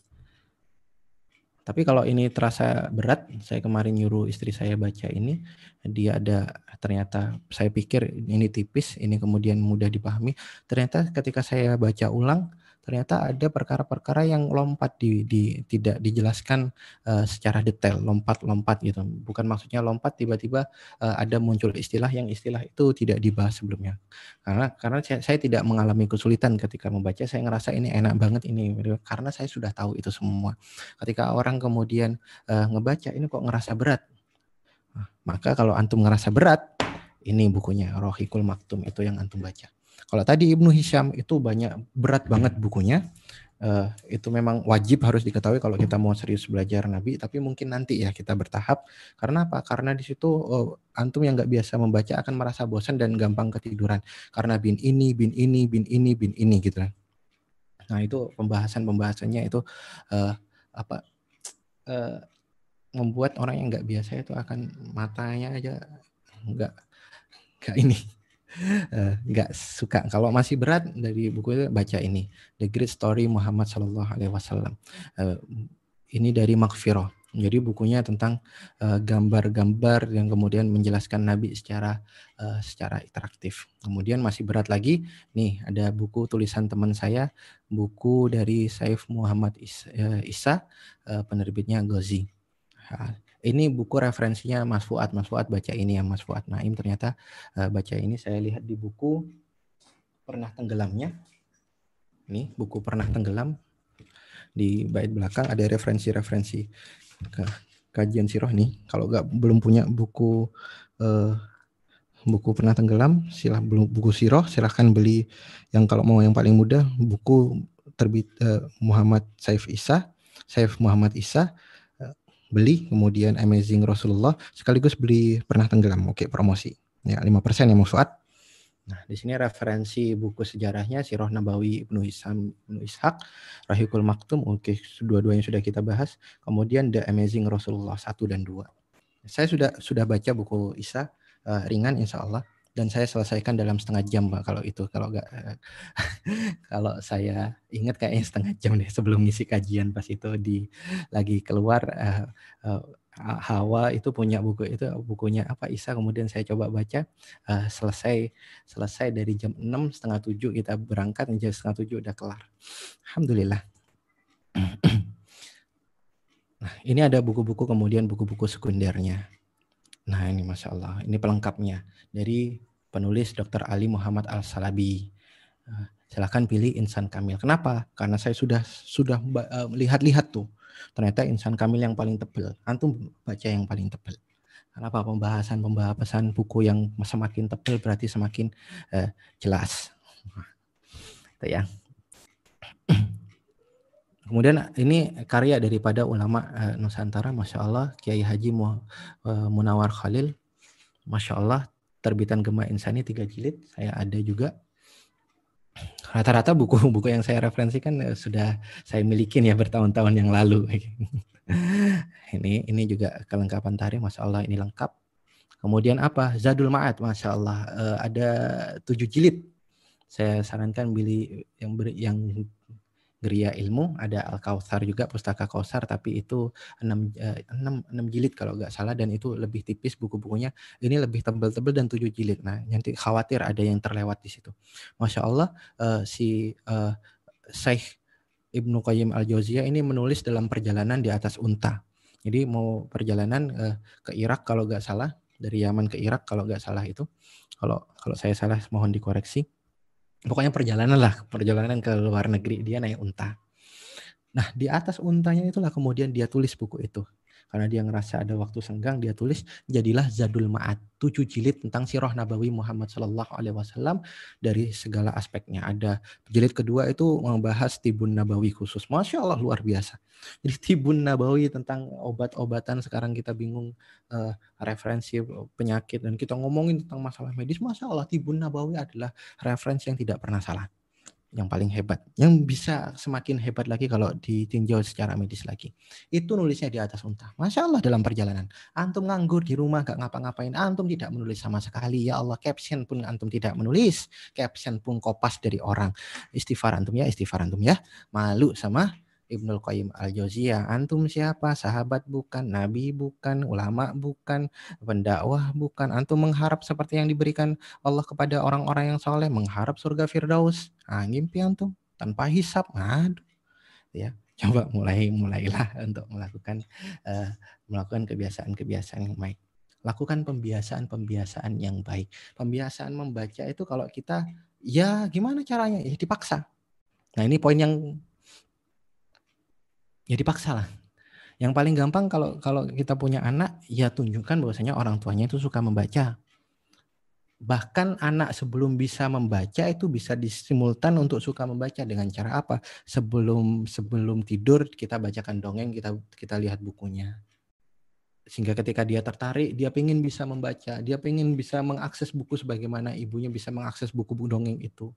Tapi kalau ini terasa berat, saya kemarin nyuruh istri saya baca ini, dia ada ternyata saya pikir ini tipis, ini kemudian mudah dipahami. Ternyata ketika saya baca ulang, ternyata ada perkara-perkara yang lompat di, di tidak dijelaskan uh, secara detail, lompat-lompat gitu. Bukan maksudnya lompat tiba-tiba uh, ada muncul istilah yang istilah itu tidak dibahas sebelumnya. Karena karena saya, saya tidak mengalami kesulitan ketika membaca, saya ngerasa ini enak banget ini karena saya sudah tahu itu semua. Ketika orang kemudian uh, ngebaca ini kok ngerasa berat. Nah, maka kalau antum ngerasa berat, ini bukunya Rohikul Maktum itu yang antum baca. Kalau tadi Ibnu Hisham itu banyak berat banget bukunya. Uh, itu memang wajib harus diketahui kalau kita mau serius belajar Nabi. Tapi mungkin nanti ya kita bertahap. Karena apa? Karena di situ uh, antum yang nggak biasa membaca akan merasa bosan dan gampang ketiduran. Karena bin ini, bin ini, bin ini, bin ini gitu. Nah itu pembahasan pembahasannya itu uh, apa? Uh, membuat orang yang nggak biasa itu akan matanya aja nggak nggak ini nggak uh, suka. Kalau masih berat dari buku itu baca ini, The Great Story Muhammad Shallallahu Alaihi Wasallam. Uh, ini dari Makfiro. Jadi bukunya tentang eh, gambar-gambar yang kemudian menjelaskan Nabi secara secara interaktif. Kemudian masih berat lagi, nih ada buku tulisan teman saya, buku dari Saif Muhammad Isa, Isa penerbitnya Gozi. Ini buku referensinya Mas Fuad. Mas Fuad baca ini ya Mas Fuad Naim ternyata uh, baca ini saya lihat di buku pernah tenggelamnya. Ini buku pernah tenggelam di bait belakang ada referensi-referensi kajian siroh nih. Kalau nggak belum punya buku uh, buku pernah tenggelam, silah belum buku siroh, silahkan beli yang kalau mau yang paling mudah buku terbit uh, Muhammad Saif Isa, Saif Muhammad Isa beli kemudian Amazing Rasulullah sekaligus beli pernah tenggelam. Oke, promosi. Ya, 5% ya Mas Fuad. Nah, di sini referensi buku sejarahnya Sirah Nabawi Ibnu Hisam Ibnu Ishaq, Rahikul Maktum, oke dua-duanya sudah kita bahas. Kemudian The Amazing Rasulullah 1 dan 2. Saya sudah sudah baca buku Isa uh, ringan insya Allah dan saya selesaikan dalam setengah jam Pak kalau itu. Kalau enggak uh, <laughs> kalau saya ingat kayaknya setengah jam deh sebelum ngisi kajian pas itu di lagi keluar uh, uh, Hawa itu punya buku itu bukunya apa Isa kemudian saya coba baca selesai selesai dari jam enam setengah tujuh kita berangkat jam setengah tujuh udah kelar. Alhamdulillah. <clears throat> Nah ini ada buku-buku kemudian buku-buku sekundernya. Nah ini masya Allah ini pelengkapnya. Dari penulis Dr. Ali Muhammad Al Salabi uh, silahkan pilih insan kamil kenapa karena saya sudah sudah uh, lihat-lihat tuh Ternyata insan kamil yang paling tebel. Antum baca yang paling tebel. Kenapa pembahasan pembahasan buku yang semakin tebel berarti semakin uh, jelas. Itu ya. Kemudian ini karya daripada ulama Nusantara, masya Allah, Kiai Haji Munawar Khalil, masya Allah, terbitan Gema Insani tiga jilid, saya ada juga rata-rata buku-buku <laughs> yang saya referensikan eh, sudah saya milikin ya bertahun-tahun yang lalu. <laughs> ini ini juga kelengkapan tarikh, masya Allah ini lengkap. Kemudian apa? Zadul Ma'ad, masya Allah uh, ada tujuh jilid. Saya sarankan beli yang ber, yang Geria Ilmu, ada Al Kautsar juga pustaka Kautsar tapi itu 6 6 6 jilid kalau nggak salah dan itu lebih tipis buku-bukunya. Ini lebih tebel-tebel dan 7 jilid. Nah, nanti khawatir ada yang terlewat di situ. Masya Allah uh, si uh, Syekh Ibnu Qayyim Al-Jauziyah ini menulis dalam perjalanan di atas unta. Jadi mau perjalanan uh, ke Irak kalau nggak salah, dari Yaman ke Irak kalau nggak salah itu. Kalau kalau saya salah mohon dikoreksi pokoknya perjalanan lah, perjalanan ke luar negeri dia naik unta. Nah, di atas untanya itulah kemudian dia tulis buku itu karena dia ngerasa ada waktu senggang dia tulis jadilah Zadul Ma'ad tujuh jilid tentang sirah Nabawi Muhammad Shallallahu Alaihi Wasallam dari segala aspeknya ada. Jilid kedua itu membahas tibun Nabawi khusus. Masya Allah luar biasa. Jadi tibun Nabawi tentang obat-obatan sekarang kita bingung uh, referensi penyakit dan kita ngomongin tentang masalah medis. Masya Allah tibun Nabawi adalah referensi yang tidak pernah salah yang paling hebat, yang bisa semakin hebat lagi kalau ditinjau secara medis lagi. Itu nulisnya di atas unta. Masya Allah dalam perjalanan. Antum nganggur di rumah gak ngapa-ngapain, antum tidak menulis sama sekali. Ya Allah, caption pun antum tidak menulis. Caption pun kopas dari orang. Istighfar antum ya, istighfar antum ya. Malu sama Ibnul Qayyim Al-Jauziyah. Antum siapa? Sahabat bukan, nabi bukan, ulama bukan, pendakwah bukan. Antum mengharap seperti yang diberikan Allah kepada orang-orang yang soleh, mengharap surga Firdaus. Ah, ngimpi antum tanpa hisap. Aduh. Ya, coba mulai mulailah <laughs> untuk melakukan uh, melakukan kebiasaan-kebiasaan yang baik. Lakukan pembiasaan-pembiasaan yang baik. Pembiasaan membaca itu kalau kita ya gimana caranya? Ya dipaksa. Nah, ini poin yang ya dipaksa lah. Yang paling gampang kalau kalau kita punya anak, ya tunjukkan bahwasanya orang tuanya itu suka membaca. Bahkan anak sebelum bisa membaca itu bisa disimultan untuk suka membaca dengan cara apa? Sebelum sebelum tidur kita bacakan dongeng, kita kita lihat bukunya. Sehingga ketika dia tertarik, dia pengen bisa membaca, dia pengen bisa mengakses buku sebagaimana ibunya bisa mengakses buku-buku dongeng itu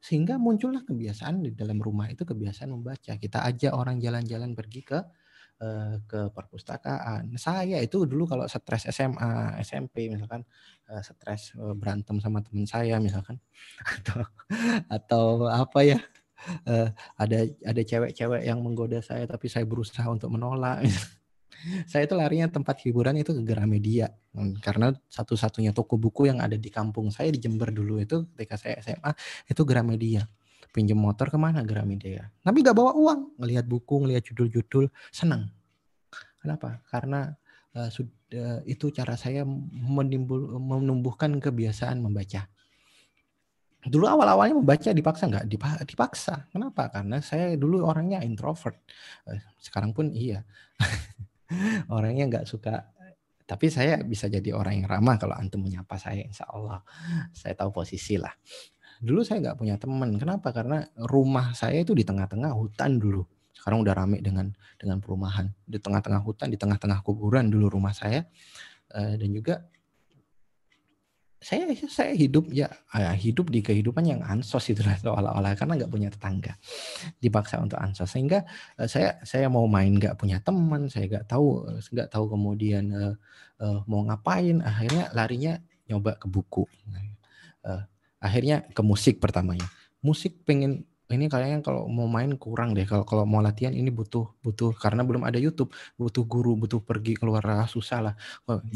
sehingga muncullah kebiasaan di dalam rumah itu kebiasaan membaca. Kita ajak orang jalan-jalan pergi ke uh, ke perpustakaan. Saya itu dulu kalau stres SMA, SMP misalkan uh, stres uh, berantem sama teman saya misalkan <laughs> atau atau apa ya ada ada cewek-cewek yang menggoda saya tapi saya berusaha untuk menolak. <laughs> Saya itu larinya tempat hiburan itu ke Gramedia hmm, karena satu-satunya toko buku yang ada di kampung saya di Jember dulu itu ketika saya SMA itu Gramedia. Pinjam motor ke mana Gramedia? Tapi gak bawa uang, ngelihat buku, ngelihat judul-judul, senang. Kenapa? Karena uh, sudah itu cara saya menimbul, menumbuhkan kebiasaan membaca. Dulu awal-awalnya membaca dipaksa nggak? Dipaksa. Kenapa? Karena saya dulu orangnya introvert. Eh, sekarang pun iya. <laughs> <laughs> orangnya nggak suka. Tapi saya bisa jadi orang yang ramah kalau antum menyapa saya insya Allah. Saya tahu posisi lah. Dulu saya nggak punya teman. Kenapa? Karena rumah saya itu di tengah-tengah hutan dulu. Sekarang udah rame dengan dengan perumahan. Di tengah-tengah hutan di tengah-tengah kuburan dulu rumah saya. Eh, dan juga saya saya hidup ya, ya hidup di kehidupan yang ansos itu lah seolah-olah karena nggak punya tetangga. Dipaksa untuk ansos. Sehingga uh, saya saya mau main nggak punya teman saya nggak tahu nggak tahu kemudian uh, mau ngapain. Akhirnya larinya nyoba ke buku. Akhirnya ke musik pertamanya. Musik pengen ini kayaknya kalau mau main kurang deh. Kalau kalau mau latihan ini butuh butuh karena belum ada YouTube. Butuh guru butuh pergi keluar susah lah.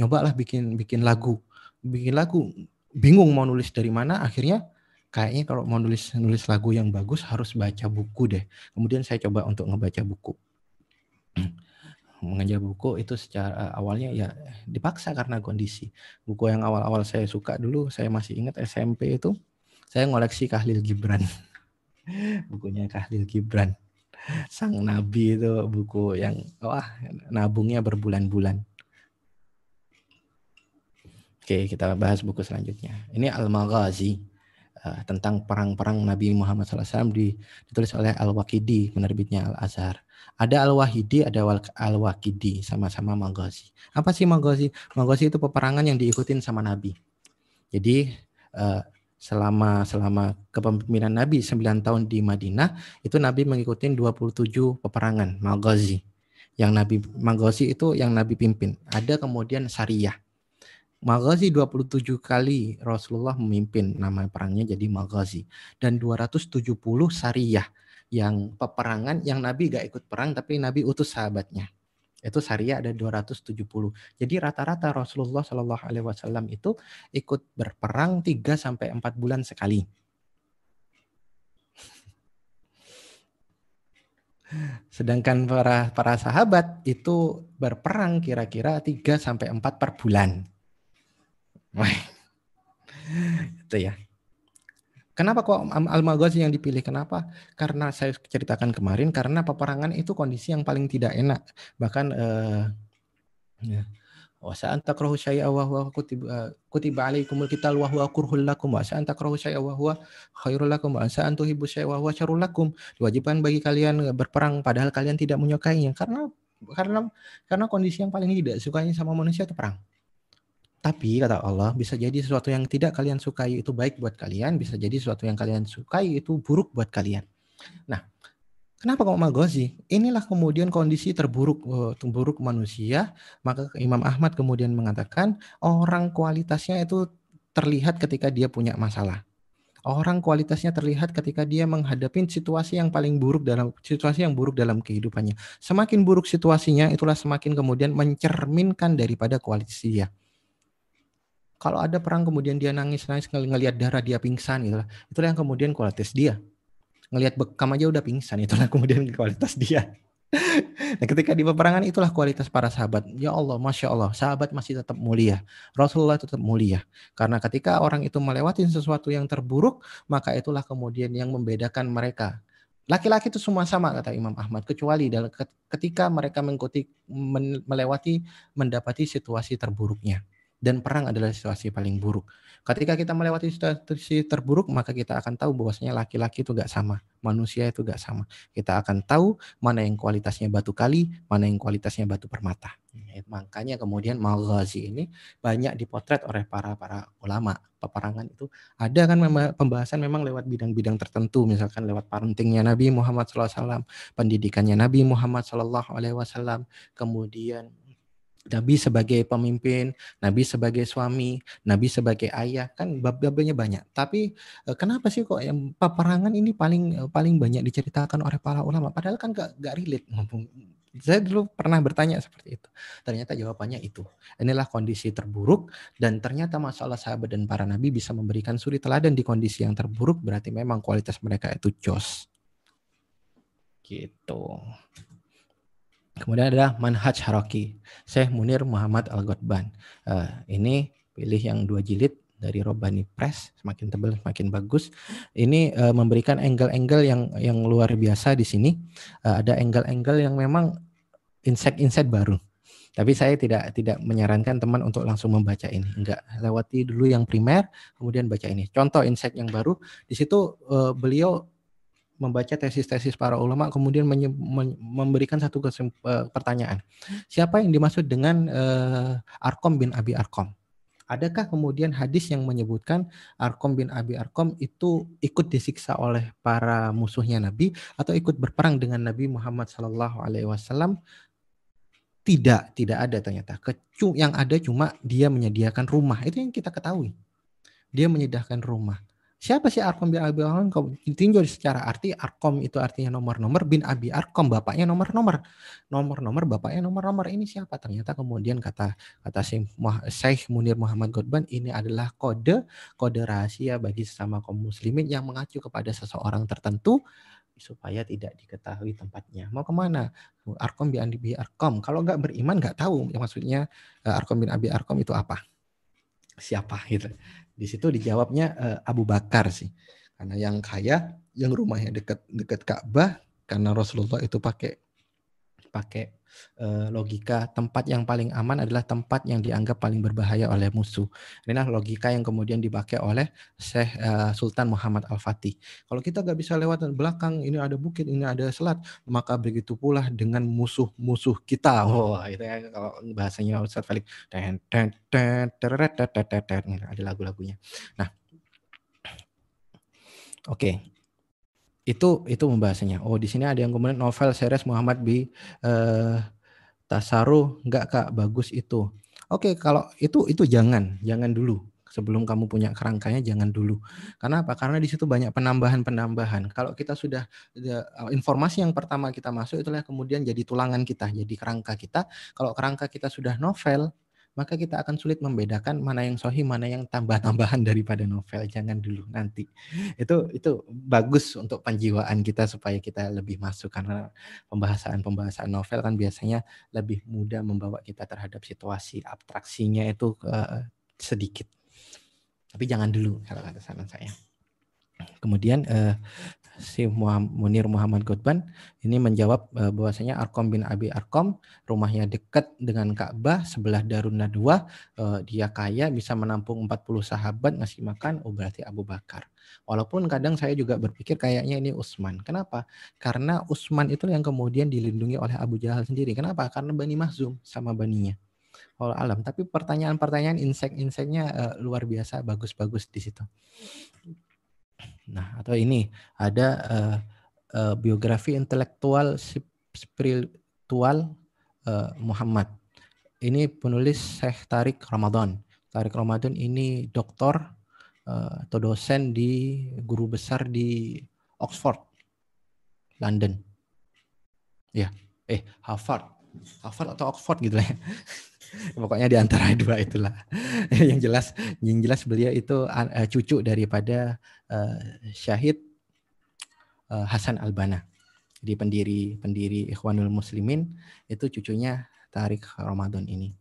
Nyoba lah bikin bikin lagu bikin lagu. Bingung mau nulis dari mana akhirnya kayaknya kalau mau nulis nulis lagu yang bagus harus baca buku deh. Kemudian saya coba untuk ngebaca buku. Mengajar buku itu secara awalnya ya dipaksa karena kondisi. Buku yang awal-awal saya suka dulu saya masih ingat SMP itu saya ngoleksi Kahlil Gibran. <laughs> Bukunya Kahlil Gibran. Sang nabi itu buku yang wah nabungnya berbulan-bulan Oke, kita bahas buku selanjutnya. Ini Al-Maghazi uh, tentang perang-perang Nabi Muhammad SAW ditulis oleh Al-Waqidi, penerbitnya Al-Azhar. Ada Al-Wahidi, ada Al-Waqidi, sama-sama Maghazi. Apa sih Maghazi? Maghazi itu peperangan yang diikutin sama Nabi. Jadi uh, selama selama kepemimpinan Nabi 9 tahun di Madinah, itu Nabi mengikuti 27 peperangan Maghazi. Yang Nabi Maghazi itu yang Nabi pimpin. Ada kemudian Sariyah Maghazi 27 kali Rasulullah memimpin nama perangnya jadi Maghazi dan 270 Sariyah yang peperangan yang Nabi gak ikut perang tapi Nabi utus sahabatnya. Itu Sariyah ada 270. Jadi rata-rata Rasulullah Shallallahu alaihi wasallam itu ikut berperang 3 sampai 4 bulan sekali. <laughs> Sedangkan para para sahabat itu berperang kira-kira 3 sampai 4 per bulan itu ya. Kenapa kok Al-Maghazi yang dipilih? Kenapa? Karena saya ceritakan kemarin karena peperangan itu kondisi yang paling tidak enak. Bahkan eh, ya. Syai'a wa huwa kutiba alaikumul qital wa huwa kurhul lakum wa sa'an takrahu syai'a wa huwa khairul lakum wa tuhibbu syai'a wa huwa syarrul lakum. Diwajibkan bagi kalian berperang padahal kalian tidak menyukainya karena karena karena kondisi yang paling tidak sukanya sama manusia itu perang. Tapi kata Allah bisa jadi sesuatu yang tidak kalian sukai itu baik buat kalian, bisa jadi sesuatu yang kalian sukai itu buruk buat kalian. Nah, kenapa kok magosi? Inilah kemudian kondisi terburuk eh, terburuk manusia. Maka Imam Ahmad kemudian mengatakan orang kualitasnya itu terlihat ketika dia punya masalah. Orang kualitasnya terlihat ketika dia menghadapi situasi yang paling buruk dalam situasi yang buruk dalam kehidupannya. Semakin buruk situasinya, itulah semakin kemudian mencerminkan daripada kualitas dia kalau ada perang kemudian dia nangis nangis ngelihat darah dia pingsan gitu itulah yang kemudian kualitas dia. Ngelihat bekam aja udah pingsan itulah <laughs> kemudian kualitas dia. <laughs> Nah ketika di peperangan itulah kualitas para sahabat. Ya Allah masya Allah sahabat masih tetap mulia. Rasulullah tetap mulia. Karena ketika orang itu melewati sesuatu yang terburuk maka itulah kemudian yang membedakan mereka. Laki-laki itu semua sama kata Imam Ahmad. Kecuali dalam ketika mereka mengikuti melewati mendapati situasi terburuknya dan perang adalah situasi paling buruk. Ketika kita melewati situasi terburuk, maka kita akan tahu bahwasanya laki-laki itu gak sama, manusia itu gak sama. Kita akan tahu mana yang kualitasnya batu kali, mana yang kualitasnya batu permata. Ya, makanya kemudian Maghazi ini banyak dipotret oleh para para ulama peperangan itu. Ada kan pembahasan memang lewat bidang-bidang tertentu, misalkan lewat parentingnya Nabi Muhammad SAW, pendidikannya Nabi Muhammad SAW, kemudian Nabi sebagai pemimpin, Nabi sebagai suami, Nabi sebagai ayah, kan bab-babnya banyak. Tapi eh, kenapa sih kok yang peperangan ini paling eh, paling banyak diceritakan oleh para ulama? Padahal kan gak, gak relate Saya dulu pernah bertanya seperti itu. Ternyata jawabannya itu. Inilah kondisi terburuk dan ternyata masalah sahabat dan para nabi bisa memberikan suri teladan di kondisi yang terburuk berarti memang kualitas mereka itu jos. Gitu. Kemudian ada manhaj haraki. Syekh Munir Muhammad Al-Ghotban. Uh, ini pilih yang dua jilid dari Robani Press, semakin tebal semakin bagus. Ini uh, memberikan angle-angle yang yang luar biasa di sini. Uh, ada angle-angle yang memang insight-insight baru. Tapi saya tidak tidak menyarankan teman untuk langsung membaca ini. Enggak, lewati dulu yang primer, kemudian baca ini. Contoh insight yang baru, di situ beliau membaca tesis-tesis para ulama kemudian memberikan satu uh, pertanyaan. Siapa yang dimaksud dengan uh, Arkom bin Abi Arkom? Adakah kemudian hadis yang menyebutkan Arkom bin Abi Arkom itu ikut disiksa oleh para musuhnya Nabi atau ikut berperang dengan Nabi Muhammad Shallallahu Alaihi Wasallam? Tidak, tidak ada ternyata. Kecu yang ada cuma dia menyediakan rumah. Itu yang kita ketahui. Dia menyediakan rumah. Siapa sih Arkom bin Abi Arkom? Ditinjau secara arti Arkom itu artinya nomor-nomor bin Abi Arkom bapaknya nomor-nomor. Nomor-nomor bapaknya nomor-nomor. Ini siapa? Ternyata kemudian kata kata Syekh Munir Muhammad Godban ini adalah kode kode rahasia bagi sesama kaum muslimin yang mengacu kepada seseorang tertentu supaya tidak diketahui tempatnya. Mau ke mana? Arkom bin Abi Arkom. Kalau nggak beriman nggak tahu maksudnya eh, Arkom bin Abi Arkom itu apa. Siapa gitu. Di situ dijawabnya uh, Abu Bakar sih. Karena yang kaya, yang rumahnya dekat dekat Ka'bah karena Rasulullah itu pakai pakai uh, logika tempat yang paling aman adalah tempat yang dianggap paling berbahaya oleh musuh. Inilah logika yang kemudian dipakai oleh Syekh uh, Sultan Muhammad Al-Fatih. Kalau kita nggak bisa lewat belakang, ini ada bukit, ini ada selat, maka begitu pula dengan musuh-musuh kita. Oh, itu ya kalau bahasanya Ustaz Felix. Ten, ada lagu-lagunya. Nah, Oke, itu itu membahasnya. Oh di sini ada yang kemudian novel series Muhammad B. Uh, Tasaru enggak kak bagus itu. Oke kalau itu itu jangan jangan dulu sebelum kamu punya kerangkanya jangan dulu. Karena apa? Karena di situ banyak penambahan-penambahan. Kalau kita sudah informasi yang pertama kita masuk itulah kemudian jadi tulangan kita, jadi kerangka kita. Kalau kerangka kita sudah novel, maka kita akan sulit membedakan mana yang sohi, mana yang tambah-tambahan <laughs> daripada novel. Jangan dulu nanti. Itu itu bagus untuk penjiwaan kita supaya kita lebih masuk karena pembahasan-pembahasan novel kan biasanya lebih mudah membawa kita terhadap situasi abstraksinya itu uh, sedikit. Tapi jangan dulu kalau kata saran saya. Kemudian uh, si Munir Muhammad Godban ini menjawab uh, bahwasanya Arkom bin Abi Arkom rumahnya dekat dengan Ka'bah sebelah Darun Nadwa uh, dia kaya bisa menampung 40 sahabat ngasih makan oh berarti Abu Bakar. Walaupun kadang saya juga berpikir kayaknya ini Utsman kenapa? Karena Utsman itu yang kemudian dilindungi oleh Abu Jahal sendiri. Kenapa? Karena Bani Mahzum sama baninya. Allah alam. Tapi pertanyaan-pertanyaan insek-inseknya uh, luar biasa bagus-bagus di situ Nah, atau ini ada uh, uh, biografi intelektual spiritual uh, Muhammad. Ini penulis Syekh Tarik Ramadan. Tarik Ramadan ini doktor uh, atau dosen di guru besar di Oxford, London. Ya, eh Harvard, Harvard atau Oxford gitu lah. Ya. <laughs> Pokoknya di antara <laughs> dua itulah. yang jelas, yang jelas beliau itu uh, cucu daripada uh, Syahid uh, Hasan Albana. Jadi pendiri pendiri Ikhwanul Muslimin itu cucunya Tarik Ramadan ini.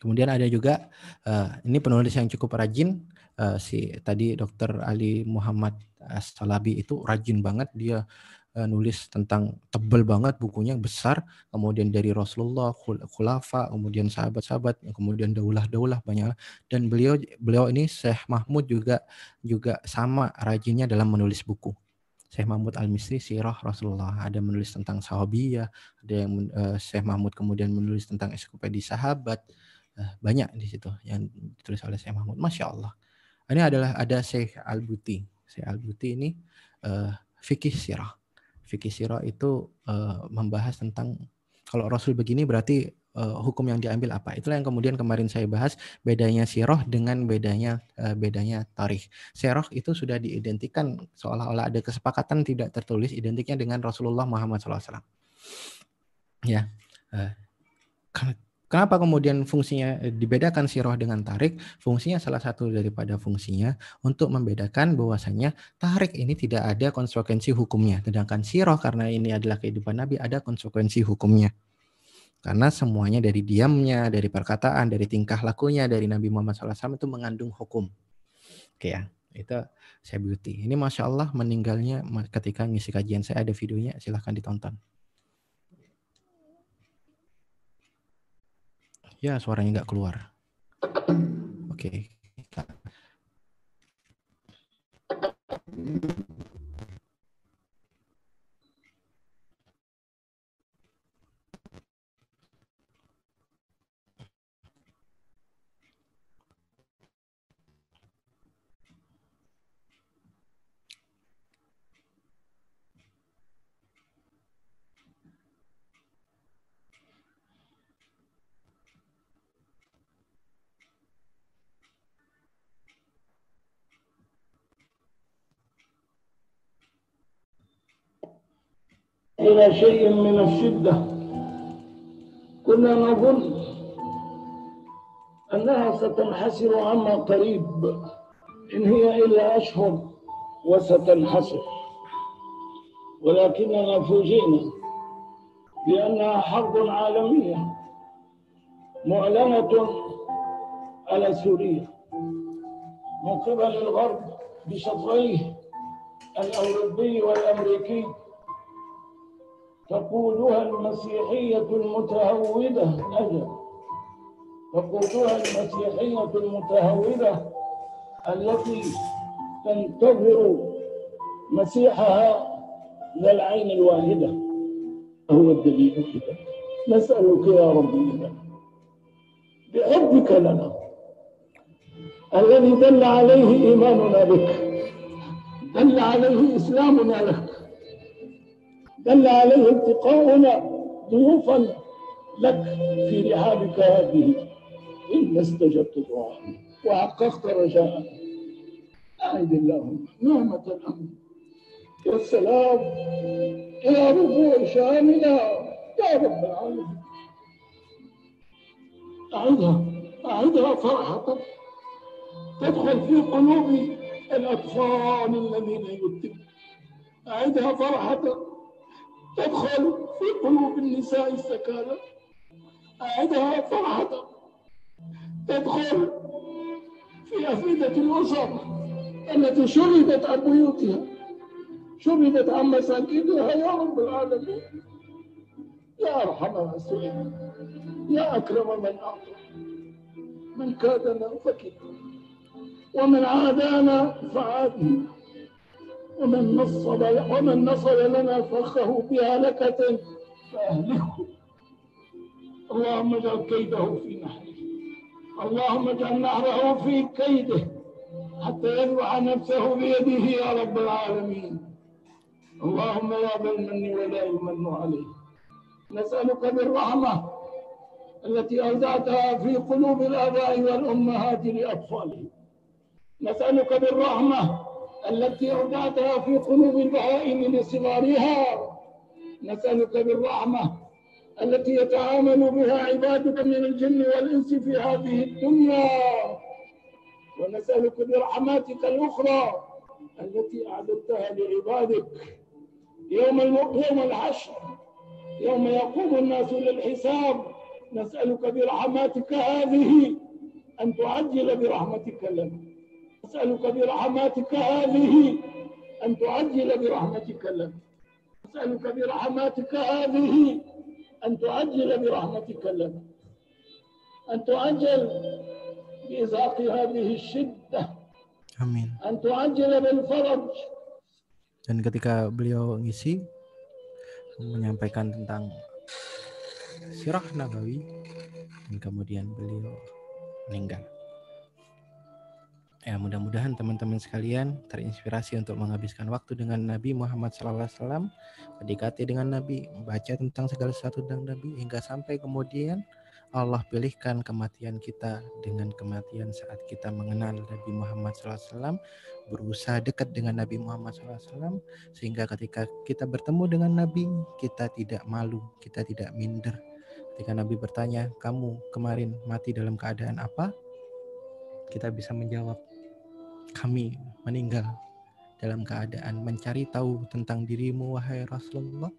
Kemudian ada juga uh, ini penulis yang cukup rajin uh, si tadi Dr. Ali Muhammad Salabi itu rajin banget dia uh, nulis tentang tebel banget bukunya besar kemudian dari Rasulullah khulafa kemudian sahabat-sahabat kemudian daulah-daulah banyak. Dan beliau beliau ini Syekh Mahmud juga juga sama rajinnya dalam menulis buku. Syekh Mahmud Al-Misri Sirah Rasulullah. Ada menulis tentang sahabiyah ada yang uh, Syekh Mahmud kemudian menulis tentang ensiklopedi sahabat. Uh, banyak di situ yang ditulis oleh Syekh Mahmud. Masya Allah. Ini adalah ada Syekh Al-Buti. Syekh Al-Buti ini uh, fikih sirah fikih sirah itu uh, membahas tentang kalau Rasul begini berarti uh, hukum yang diambil apa. Itulah yang kemudian kemarin saya bahas bedanya sirah dengan bedanya uh, bedanya tarikh. Sirah itu sudah diidentikan seolah-olah ada kesepakatan tidak tertulis identiknya dengan Rasulullah Muhammad SAW. Ya. Uh, Kenapa kemudian fungsinya eh, dibedakan siroh dengan tarik? Fungsinya salah satu daripada fungsinya untuk membedakan bahwasanya tarik ini tidak ada konsekuensi hukumnya. Sedangkan siroh karena ini adalah kehidupan Nabi ada konsekuensi hukumnya. Karena semuanya dari diamnya, dari perkataan, dari tingkah lakunya, dari Nabi Muhammad SAW itu mengandung hukum. Oke ya, itu saya beauty. Ini Masya Allah meninggalnya ketika ngisi kajian saya ada videonya, silahkan ditonton. Ya, suaranya nggak keluar. Oke. Okay. إلى شيء من الشدة. كنا نظن أنها ستنحسر عما قريب إن هي إلا أشهر وستنحسر. ولكننا فوجئنا بأنها حرب عالمية معلنة على سوريا. من قبل الغرب بشطريه الأوروبي والأمريكي تقودها المسيحية المتهودة. أجل. تقودها المسيحية المتهودة التي تنتظر مسيحها ذا العين الواحدة. هو الدليل كده نسألك يا ربي بحبك لنا الذي دل عليه إيماننا بك دل عليه إسلامنا لك. دل عليه التقاؤنا ضيوفا لك في رحابك هذه. إن استجبت دعاء وحققت رجاء. أعد اللهم نعمة الأمن والسلام إلى ربوع شامنا يا رب العالمين. أعدها أعدها فرحة. تدخل في قلوب الأطفال الذين يتم أعدها فرحة. تدخل في قلوب النساء السكارى. أعدها فرحة. تدخل في أفئدة الأسر التي شردت عن بيوتها. شردت عن مساكنها يا رب العالمين. يا أرحم الراحمين. يا أكرم من أعطى. من كادنا فكدنا ومن عادانا فعادنا ومن نصب ومن نصب لنا فخه بهلكة. فأهلكه اللهم اجعل كيده في نحره. اللهم اجعل نحره في كيده حتى يذبح نفسه بيده يا رب العالمين. اللهم يا ذا المن ولا يمن عليه. نسألك بالرحمة التي أودعتها في قلوب الآباء والأمهات لأطفالهم. نسألك بالرحمة التي أودعتها في قلوب البهائم لصغارها نسألك بالرحمة التي يتعامل بها عبادك من الجن والإنس في هذه الدنيا. ونسألك برحماتك الأخرى التي أعددتها لعبادك. يوم يوم الحشر يوم يقوم الناس للحساب. نسألك برحماتك هذه أن تعجل برحمتك لنا. أسألك برحماتك هذه أن تعجل برحمتك لنا أسألك برحماتك هذه أن تعجل برحمتك لنا أن تعجل بإزاق هذه الشدة Amin. أن تعجل بالفرج Dan ketika beliau ngisi menyampaikan tentang sirah Nabawi dan kemudian beliau meninggal. Ya, mudah-mudahan teman-teman sekalian terinspirasi untuk menghabiskan waktu dengan Nabi Muhammad SAW, mendekati dengan Nabi, membaca tentang segala sesuatu tentang Nabi hingga sampai kemudian Allah pilihkan kematian kita dengan kematian saat kita mengenal Nabi Muhammad SAW, berusaha dekat dengan Nabi Muhammad SAW, sehingga ketika kita bertemu dengan Nabi, kita tidak malu, kita tidak minder. Ketika Nabi bertanya, kamu kemarin mati dalam keadaan apa? Kita bisa menjawab, kami meninggal dalam keadaan mencari tahu tentang dirimu, wahai Rasulullah,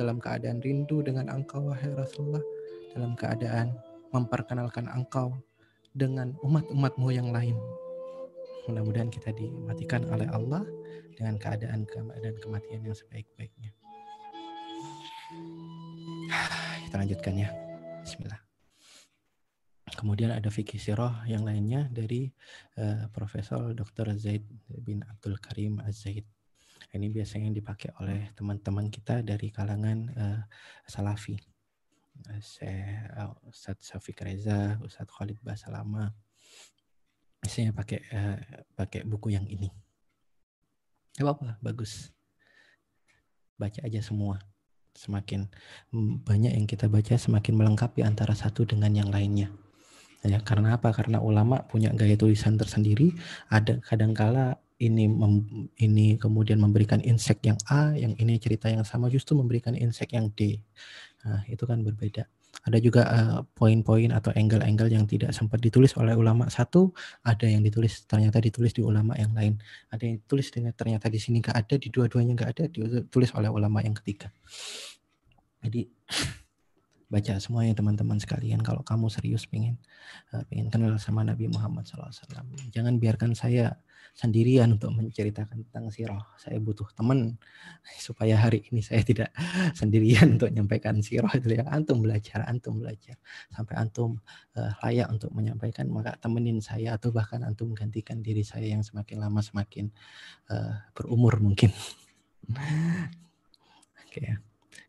dalam keadaan rindu dengan engkau, wahai Rasulullah, dalam keadaan memperkenalkan engkau dengan umat-umatmu yang lain. Mudah-mudahan kita dimatikan oleh Allah dengan keadaan dan kematian yang sebaik-baiknya. Kita lanjutkan ya. Bismillah. Kemudian ada fikih sirah yang lainnya dari uh, Profesor Dr. Zaid bin Abdul Karim Az-Zaid. Ini biasanya dipakai oleh teman-teman kita dari kalangan uh, Salafi saya eh, Ustadz Reza, Ustadz Khalid Basalama. Saya pakai uh, pakai buku yang ini. Ya apa, bagus. Baca aja semua. Semakin banyak yang kita baca, semakin melengkapi antara satu dengan yang lainnya. Ya, karena apa? Karena ulama punya gaya tulisan tersendiri. Ada kadangkala ini mem, ini kemudian memberikan insek yang A, yang ini cerita yang sama justru memberikan insek yang D. Nah, itu kan berbeda. Ada juga uh, poin-poin atau angle-angle yang tidak sempat ditulis oleh ulama satu, ada yang ditulis ternyata ditulis di ulama yang lain. Ada yang ditulis dengan ternyata di sini nggak ada, di dua-duanya nggak ada, ditulis oleh ulama yang ketiga. Jadi baca semuanya teman-teman sekalian kalau kamu serius pengen uh, pengen kenal sama Nabi Muhammad SAW jangan biarkan saya sendirian untuk menceritakan tentang sirah saya butuh teman <laughs> supaya hari ini saya tidak <laughs> sendirian untuk menyampaikan sirah itu. Ya antum belajar antum belajar. Sampai antum uh, layak untuk menyampaikan maka temenin saya atau bahkan antum gantikan diri saya yang semakin lama semakin uh, berumur mungkin. <laughs> Oke okay.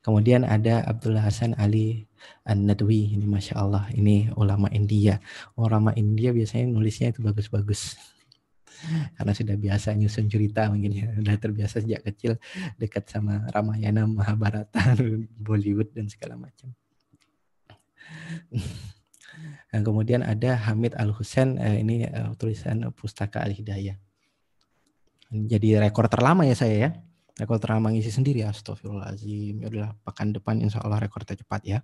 Kemudian ada Abdullah Hasan Ali An-Nadwi. Ini Masya Allah. Ini ulama India. Ulama India biasanya nulisnya itu bagus-bagus. Karena sudah biasa nyusun cerita mungkin ya. Sudah terbiasa sejak kecil dekat sama Ramayana, Mahabharata, <laughs> Bollywood dan segala macam. Dan <laughs> kemudian ada Hamid Al Husain, eh, ini uh, tulisan Pustaka Al Hidayah. Jadi rekor terlama ya saya ya rekor terlama ngisi sendiri astagfirullahaladzim. Ya udahlah pekan depan insya Allah rekor tercepat ya.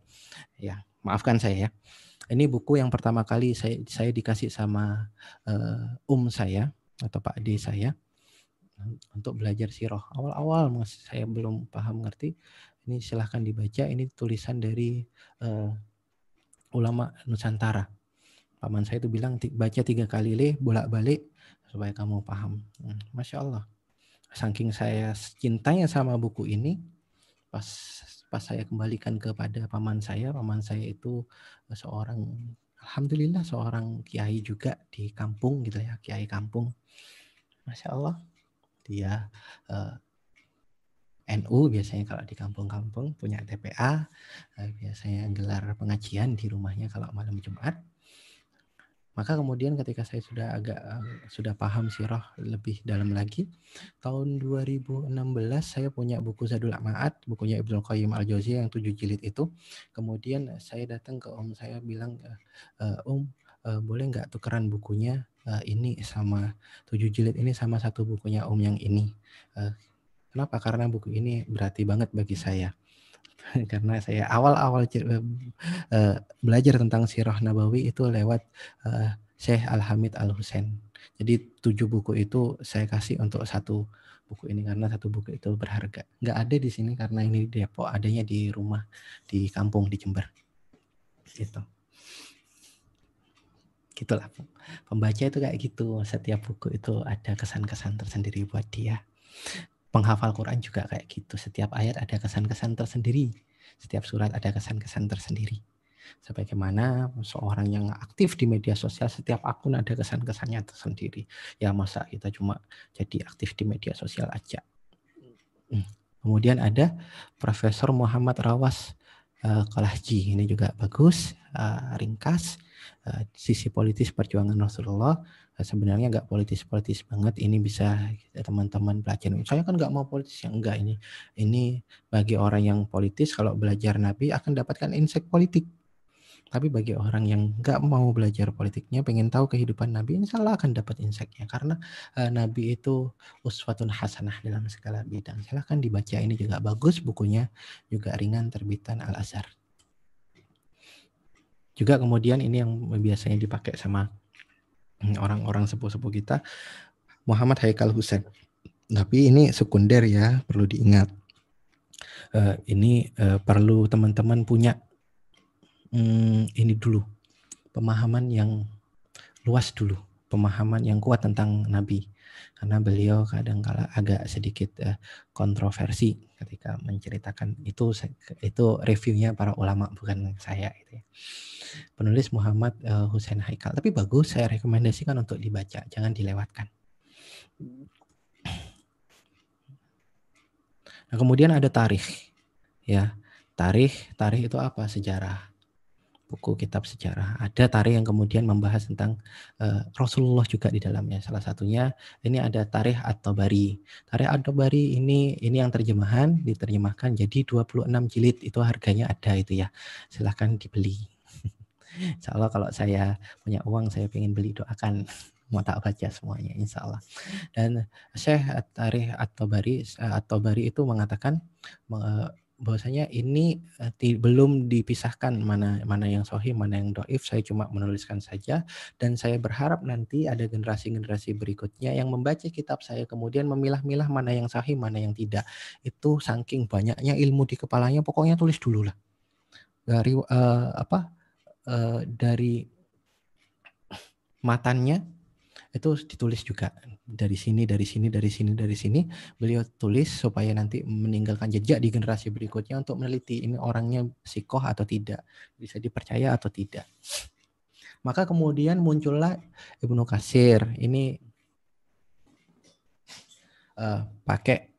Ya maafkan saya ya. Ini buku yang pertama kali saya saya dikasih sama uh, um saya atau pak ade saya untuk belajar sirah. Awal-awal masih saya belum paham ngerti. Ini silahkan dibaca. Ini tulisan dari uh, ulama Nusantara. Paman saya itu bilang baca tiga kali le bolak-balik supaya kamu paham. Hmm, masya Allah saking saya cintanya sama buku ini pas pas saya kembalikan kepada paman saya paman saya itu seorang alhamdulillah seorang kiai juga di kampung gitu ya kiai kampung. Masya Allah. Dia uh, eh, NU biasanya kalau di kampung-kampung punya TPA eh, biasanya gelar pengajian di rumahnya kalau malam Jumat maka kemudian ketika saya sudah agak sudah paham sirah lebih dalam lagi, tahun 2016 saya punya buku Zadul Ma'ad, bukunya Ibnu Qayyim Al-Jauziyah yang tujuh jilid itu. Kemudian saya datang ke om saya bilang, e, om e, boleh nggak tukeran bukunya ini sama tujuh jilid ini sama satu bukunya om yang ini. Kenapa? Karena buku ini berarti banget bagi saya. <laughs> karena saya awal-awal uh, belajar tentang sirah Nabawi itu lewat uh, Syekh Al-Hamid Al-Husain. Jadi tujuh buku itu saya kasih untuk satu buku ini karena satu buku itu berharga. Nggak ada di sini karena ini di Depok, adanya di rumah di kampung di Jember. Gitu. Gitulah. Pembaca itu kayak gitu. Setiap buku itu ada kesan-kesan tersendiri buat dia penghafal Quran juga kayak gitu. Setiap ayat ada kesan-kesan tersendiri. Setiap surat ada kesan-kesan tersendiri. Sebagaimana seorang yang aktif di media sosial, setiap akun ada kesan-kesannya tersendiri. Ya masa kita cuma jadi aktif di media sosial aja. Hmm. Kemudian ada Profesor Muhammad Rawas uh, Kalahji. Ini juga bagus, uh, ringkas. Uh, sisi politis perjuangan Rasulullah sebenarnya nggak politis-politis banget ini bisa teman-teman belajar saya kan nggak mau politis yang enggak ini ini bagi orang yang politis kalau belajar Nabi akan dapatkan insek politik Tapi bagi orang yang nggak mau belajar politiknya, pengen tahu kehidupan Nabi, insya Allah akan dapat insight-nya. Karena uh, Nabi itu uswatun hasanah dalam segala bidang. Silahkan dibaca, ini juga bagus bukunya, juga ringan terbitan Al-Azhar. Juga kemudian ini yang biasanya dipakai sama <clears throat> orang-orang sepuh-sepuh kita, Muhammad Haikal Husain. Tapi ini sekunder ya, perlu diingat. Uh, ini uh, perlu teman-teman punya um, ini dulu, pemahaman yang luas dulu, pemahaman yang kuat tentang Nabi. Karena beliau kadang kala agak sedikit uh, kontroversi ketika menceritakan itu itu reviewnya para ulama bukan saya itu ya penulis Muhammad uh, Hussein Haikal. Tapi bagus, saya rekomendasikan untuk dibaca, jangan dilewatkan. Nah, kemudian ada tarikh. Ya, tarikh, tarikh itu apa? Sejarah. Buku kitab sejarah. Ada tarikh yang kemudian membahas tentang uh, Rasulullah juga di dalamnya. Salah satunya ini ada tarikh atau bari. Tarikh atau bari ini ini yang terjemahan diterjemahkan jadi 26 jilid itu harganya ada itu ya. Silahkan dibeli. <laughs> Insya Allah kalau saya punya uang saya ingin beli doakan <laughs> mau tak baca semuanya insya Allah. Dan Syekh Tarikh At-Tabari At-Tabari itu mengatakan bahwasanya ini eh, belum dipisahkan mana mana yang sahih mana yang doif saya cuma menuliskan saja. Dan saya berharap nanti ada generasi-generasi berikutnya yang membaca kitab saya kemudian memilah-milah mana yang sahih mana yang tidak. Itu saking banyaknya ilmu di kepalanya pokoknya tulis dulu lah. Dari uh, apa uh, dari matannya itu ditulis juga. Dari sini dari sini dari sini dari sini beliau tulis supaya nanti meninggalkan jejak di generasi berikutnya untuk meneliti ini orangnya sikoh atau tidak. Bisa dipercaya atau tidak. Maka kemudian muncullah Ibnu Kasir ini uh, pakai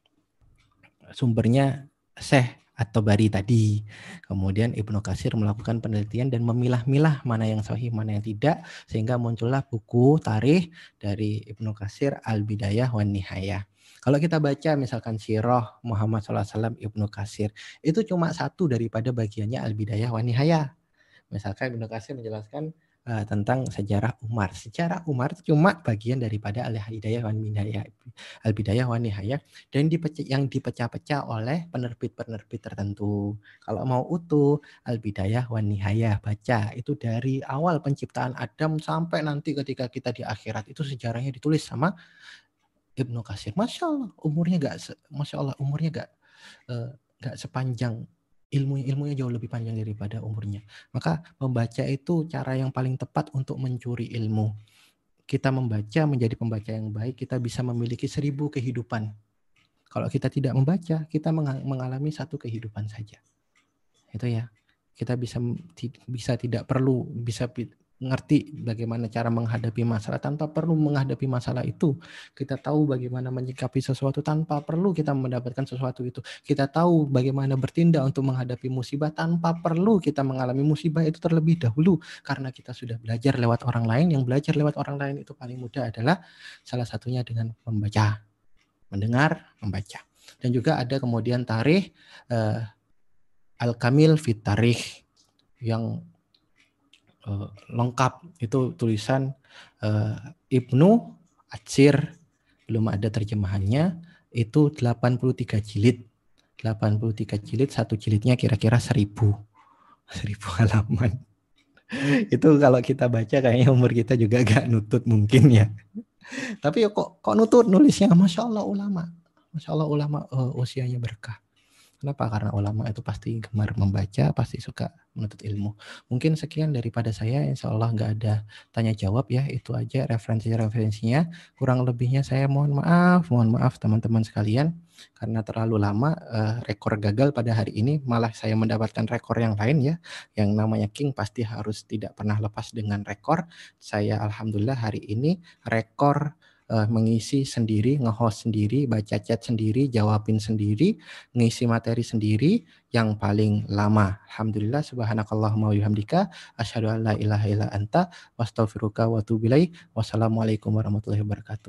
sumbernya Syekh atau bari tadi. Kemudian Ibnu Kasir melakukan penelitian dan memilah-milah mana yang sahih, mana yang tidak, sehingga muncullah buku tarikh dari Ibnu Kasir Al-Bidayah wan Nihayah. Kalau kita baca misalkan Sirah Muhammad SAW Ibnu Kasir, itu cuma satu daripada bagiannya Al-Bidayah wan Nihayah. Misalkan Ibnu Kasir menjelaskan uh, tentang sejarah Umar. Sejarah Umar cuma bagian daripada Al-Hidayah wan Nihayah, Al-Bidayah wan Nihayah dan yang dipecah-pecah oleh penerbit-penerbit tertentu. Kalau mau utuh Al-Bidayah wan Nihayah baca itu dari awal penciptaan Adam sampai nanti ketika kita di akhirat itu sejarahnya ditulis sama Ibnu Kasir. Masya Allah umurnya gak, Masya Allah umurnya gak, uh, gak sepanjang ilmu ilmunya jauh lebih panjang daripada umurnya. Maka membaca itu cara yang paling tepat untuk mencuri ilmu. Kita membaca menjadi pembaca yang baik, kita bisa memiliki seribu kehidupan. Kalau kita tidak membaca, kita mengalami satu kehidupan saja. Itu ya. Kita bisa bisa tidak perlu bisa ngerti bagaimana cara menghadapi masalah tanpa perlu menghadapi masalah itu. Kita tahu bagaimana menyikapi sesuatu tanpa perlu kita mendapatkan sesuatu itu. Kita tahu bagaimana bertindak untuk menghadapi musibah tanpa perlu kita mengalami musibah itu terlebih dahulu karena kita sudah belajar lewat orang lain. Yang belajar lewat orang lain itu paling mudah adalah salah satunya dengan membaca, mendengar, membaca. Dan juga ada kemudian tarikh uh, Al-Kamil Fit Tarikh yang uh, lengkap. Itu tulisan uh, Ibnu Atsir. Belum ada terjemahannya. Itu 83 jilid. 83 jilid satu jilidnya kira-kira 1000 1000 <laughs> halaman. <laughs> Itu kalau kita baca kayaknya umur kita juga gak nutut mungkin ya. Tapi kok kok nutut nulisnya? Masya Allah ulama. Masya Allah ulama uh, usianya berkah Kenapa? Karena ulama itu pasti gemar membaca, pasti suka menuntut ilmu. Mungkin sekian daripada saya, insya Allah nggak ada tanya jawab ya, itu aja referensi-referensinya. Kurang lebihnya saya mohon maaf, mohon maaf teman-teman sekalian, karena terlalu lama uh, rekor gagal pada hari ini, malah saya mendapatkan rekor yang lain ya, yang namanya King pasti harus tidak pernah lepas dengan rekor. Saya Alhamdulillah hari ini rekor uh, mengisi sendiri, nge-host sendiri, baca chat sendiri, jawabin sendiri, ngisi materi sendiri yang paling lama. Alhamdulillah subhanakallahumma wa bihamdika asyhadu an la ilaha anta. Wassalamualaikum warahmatullahi wabarakatuh.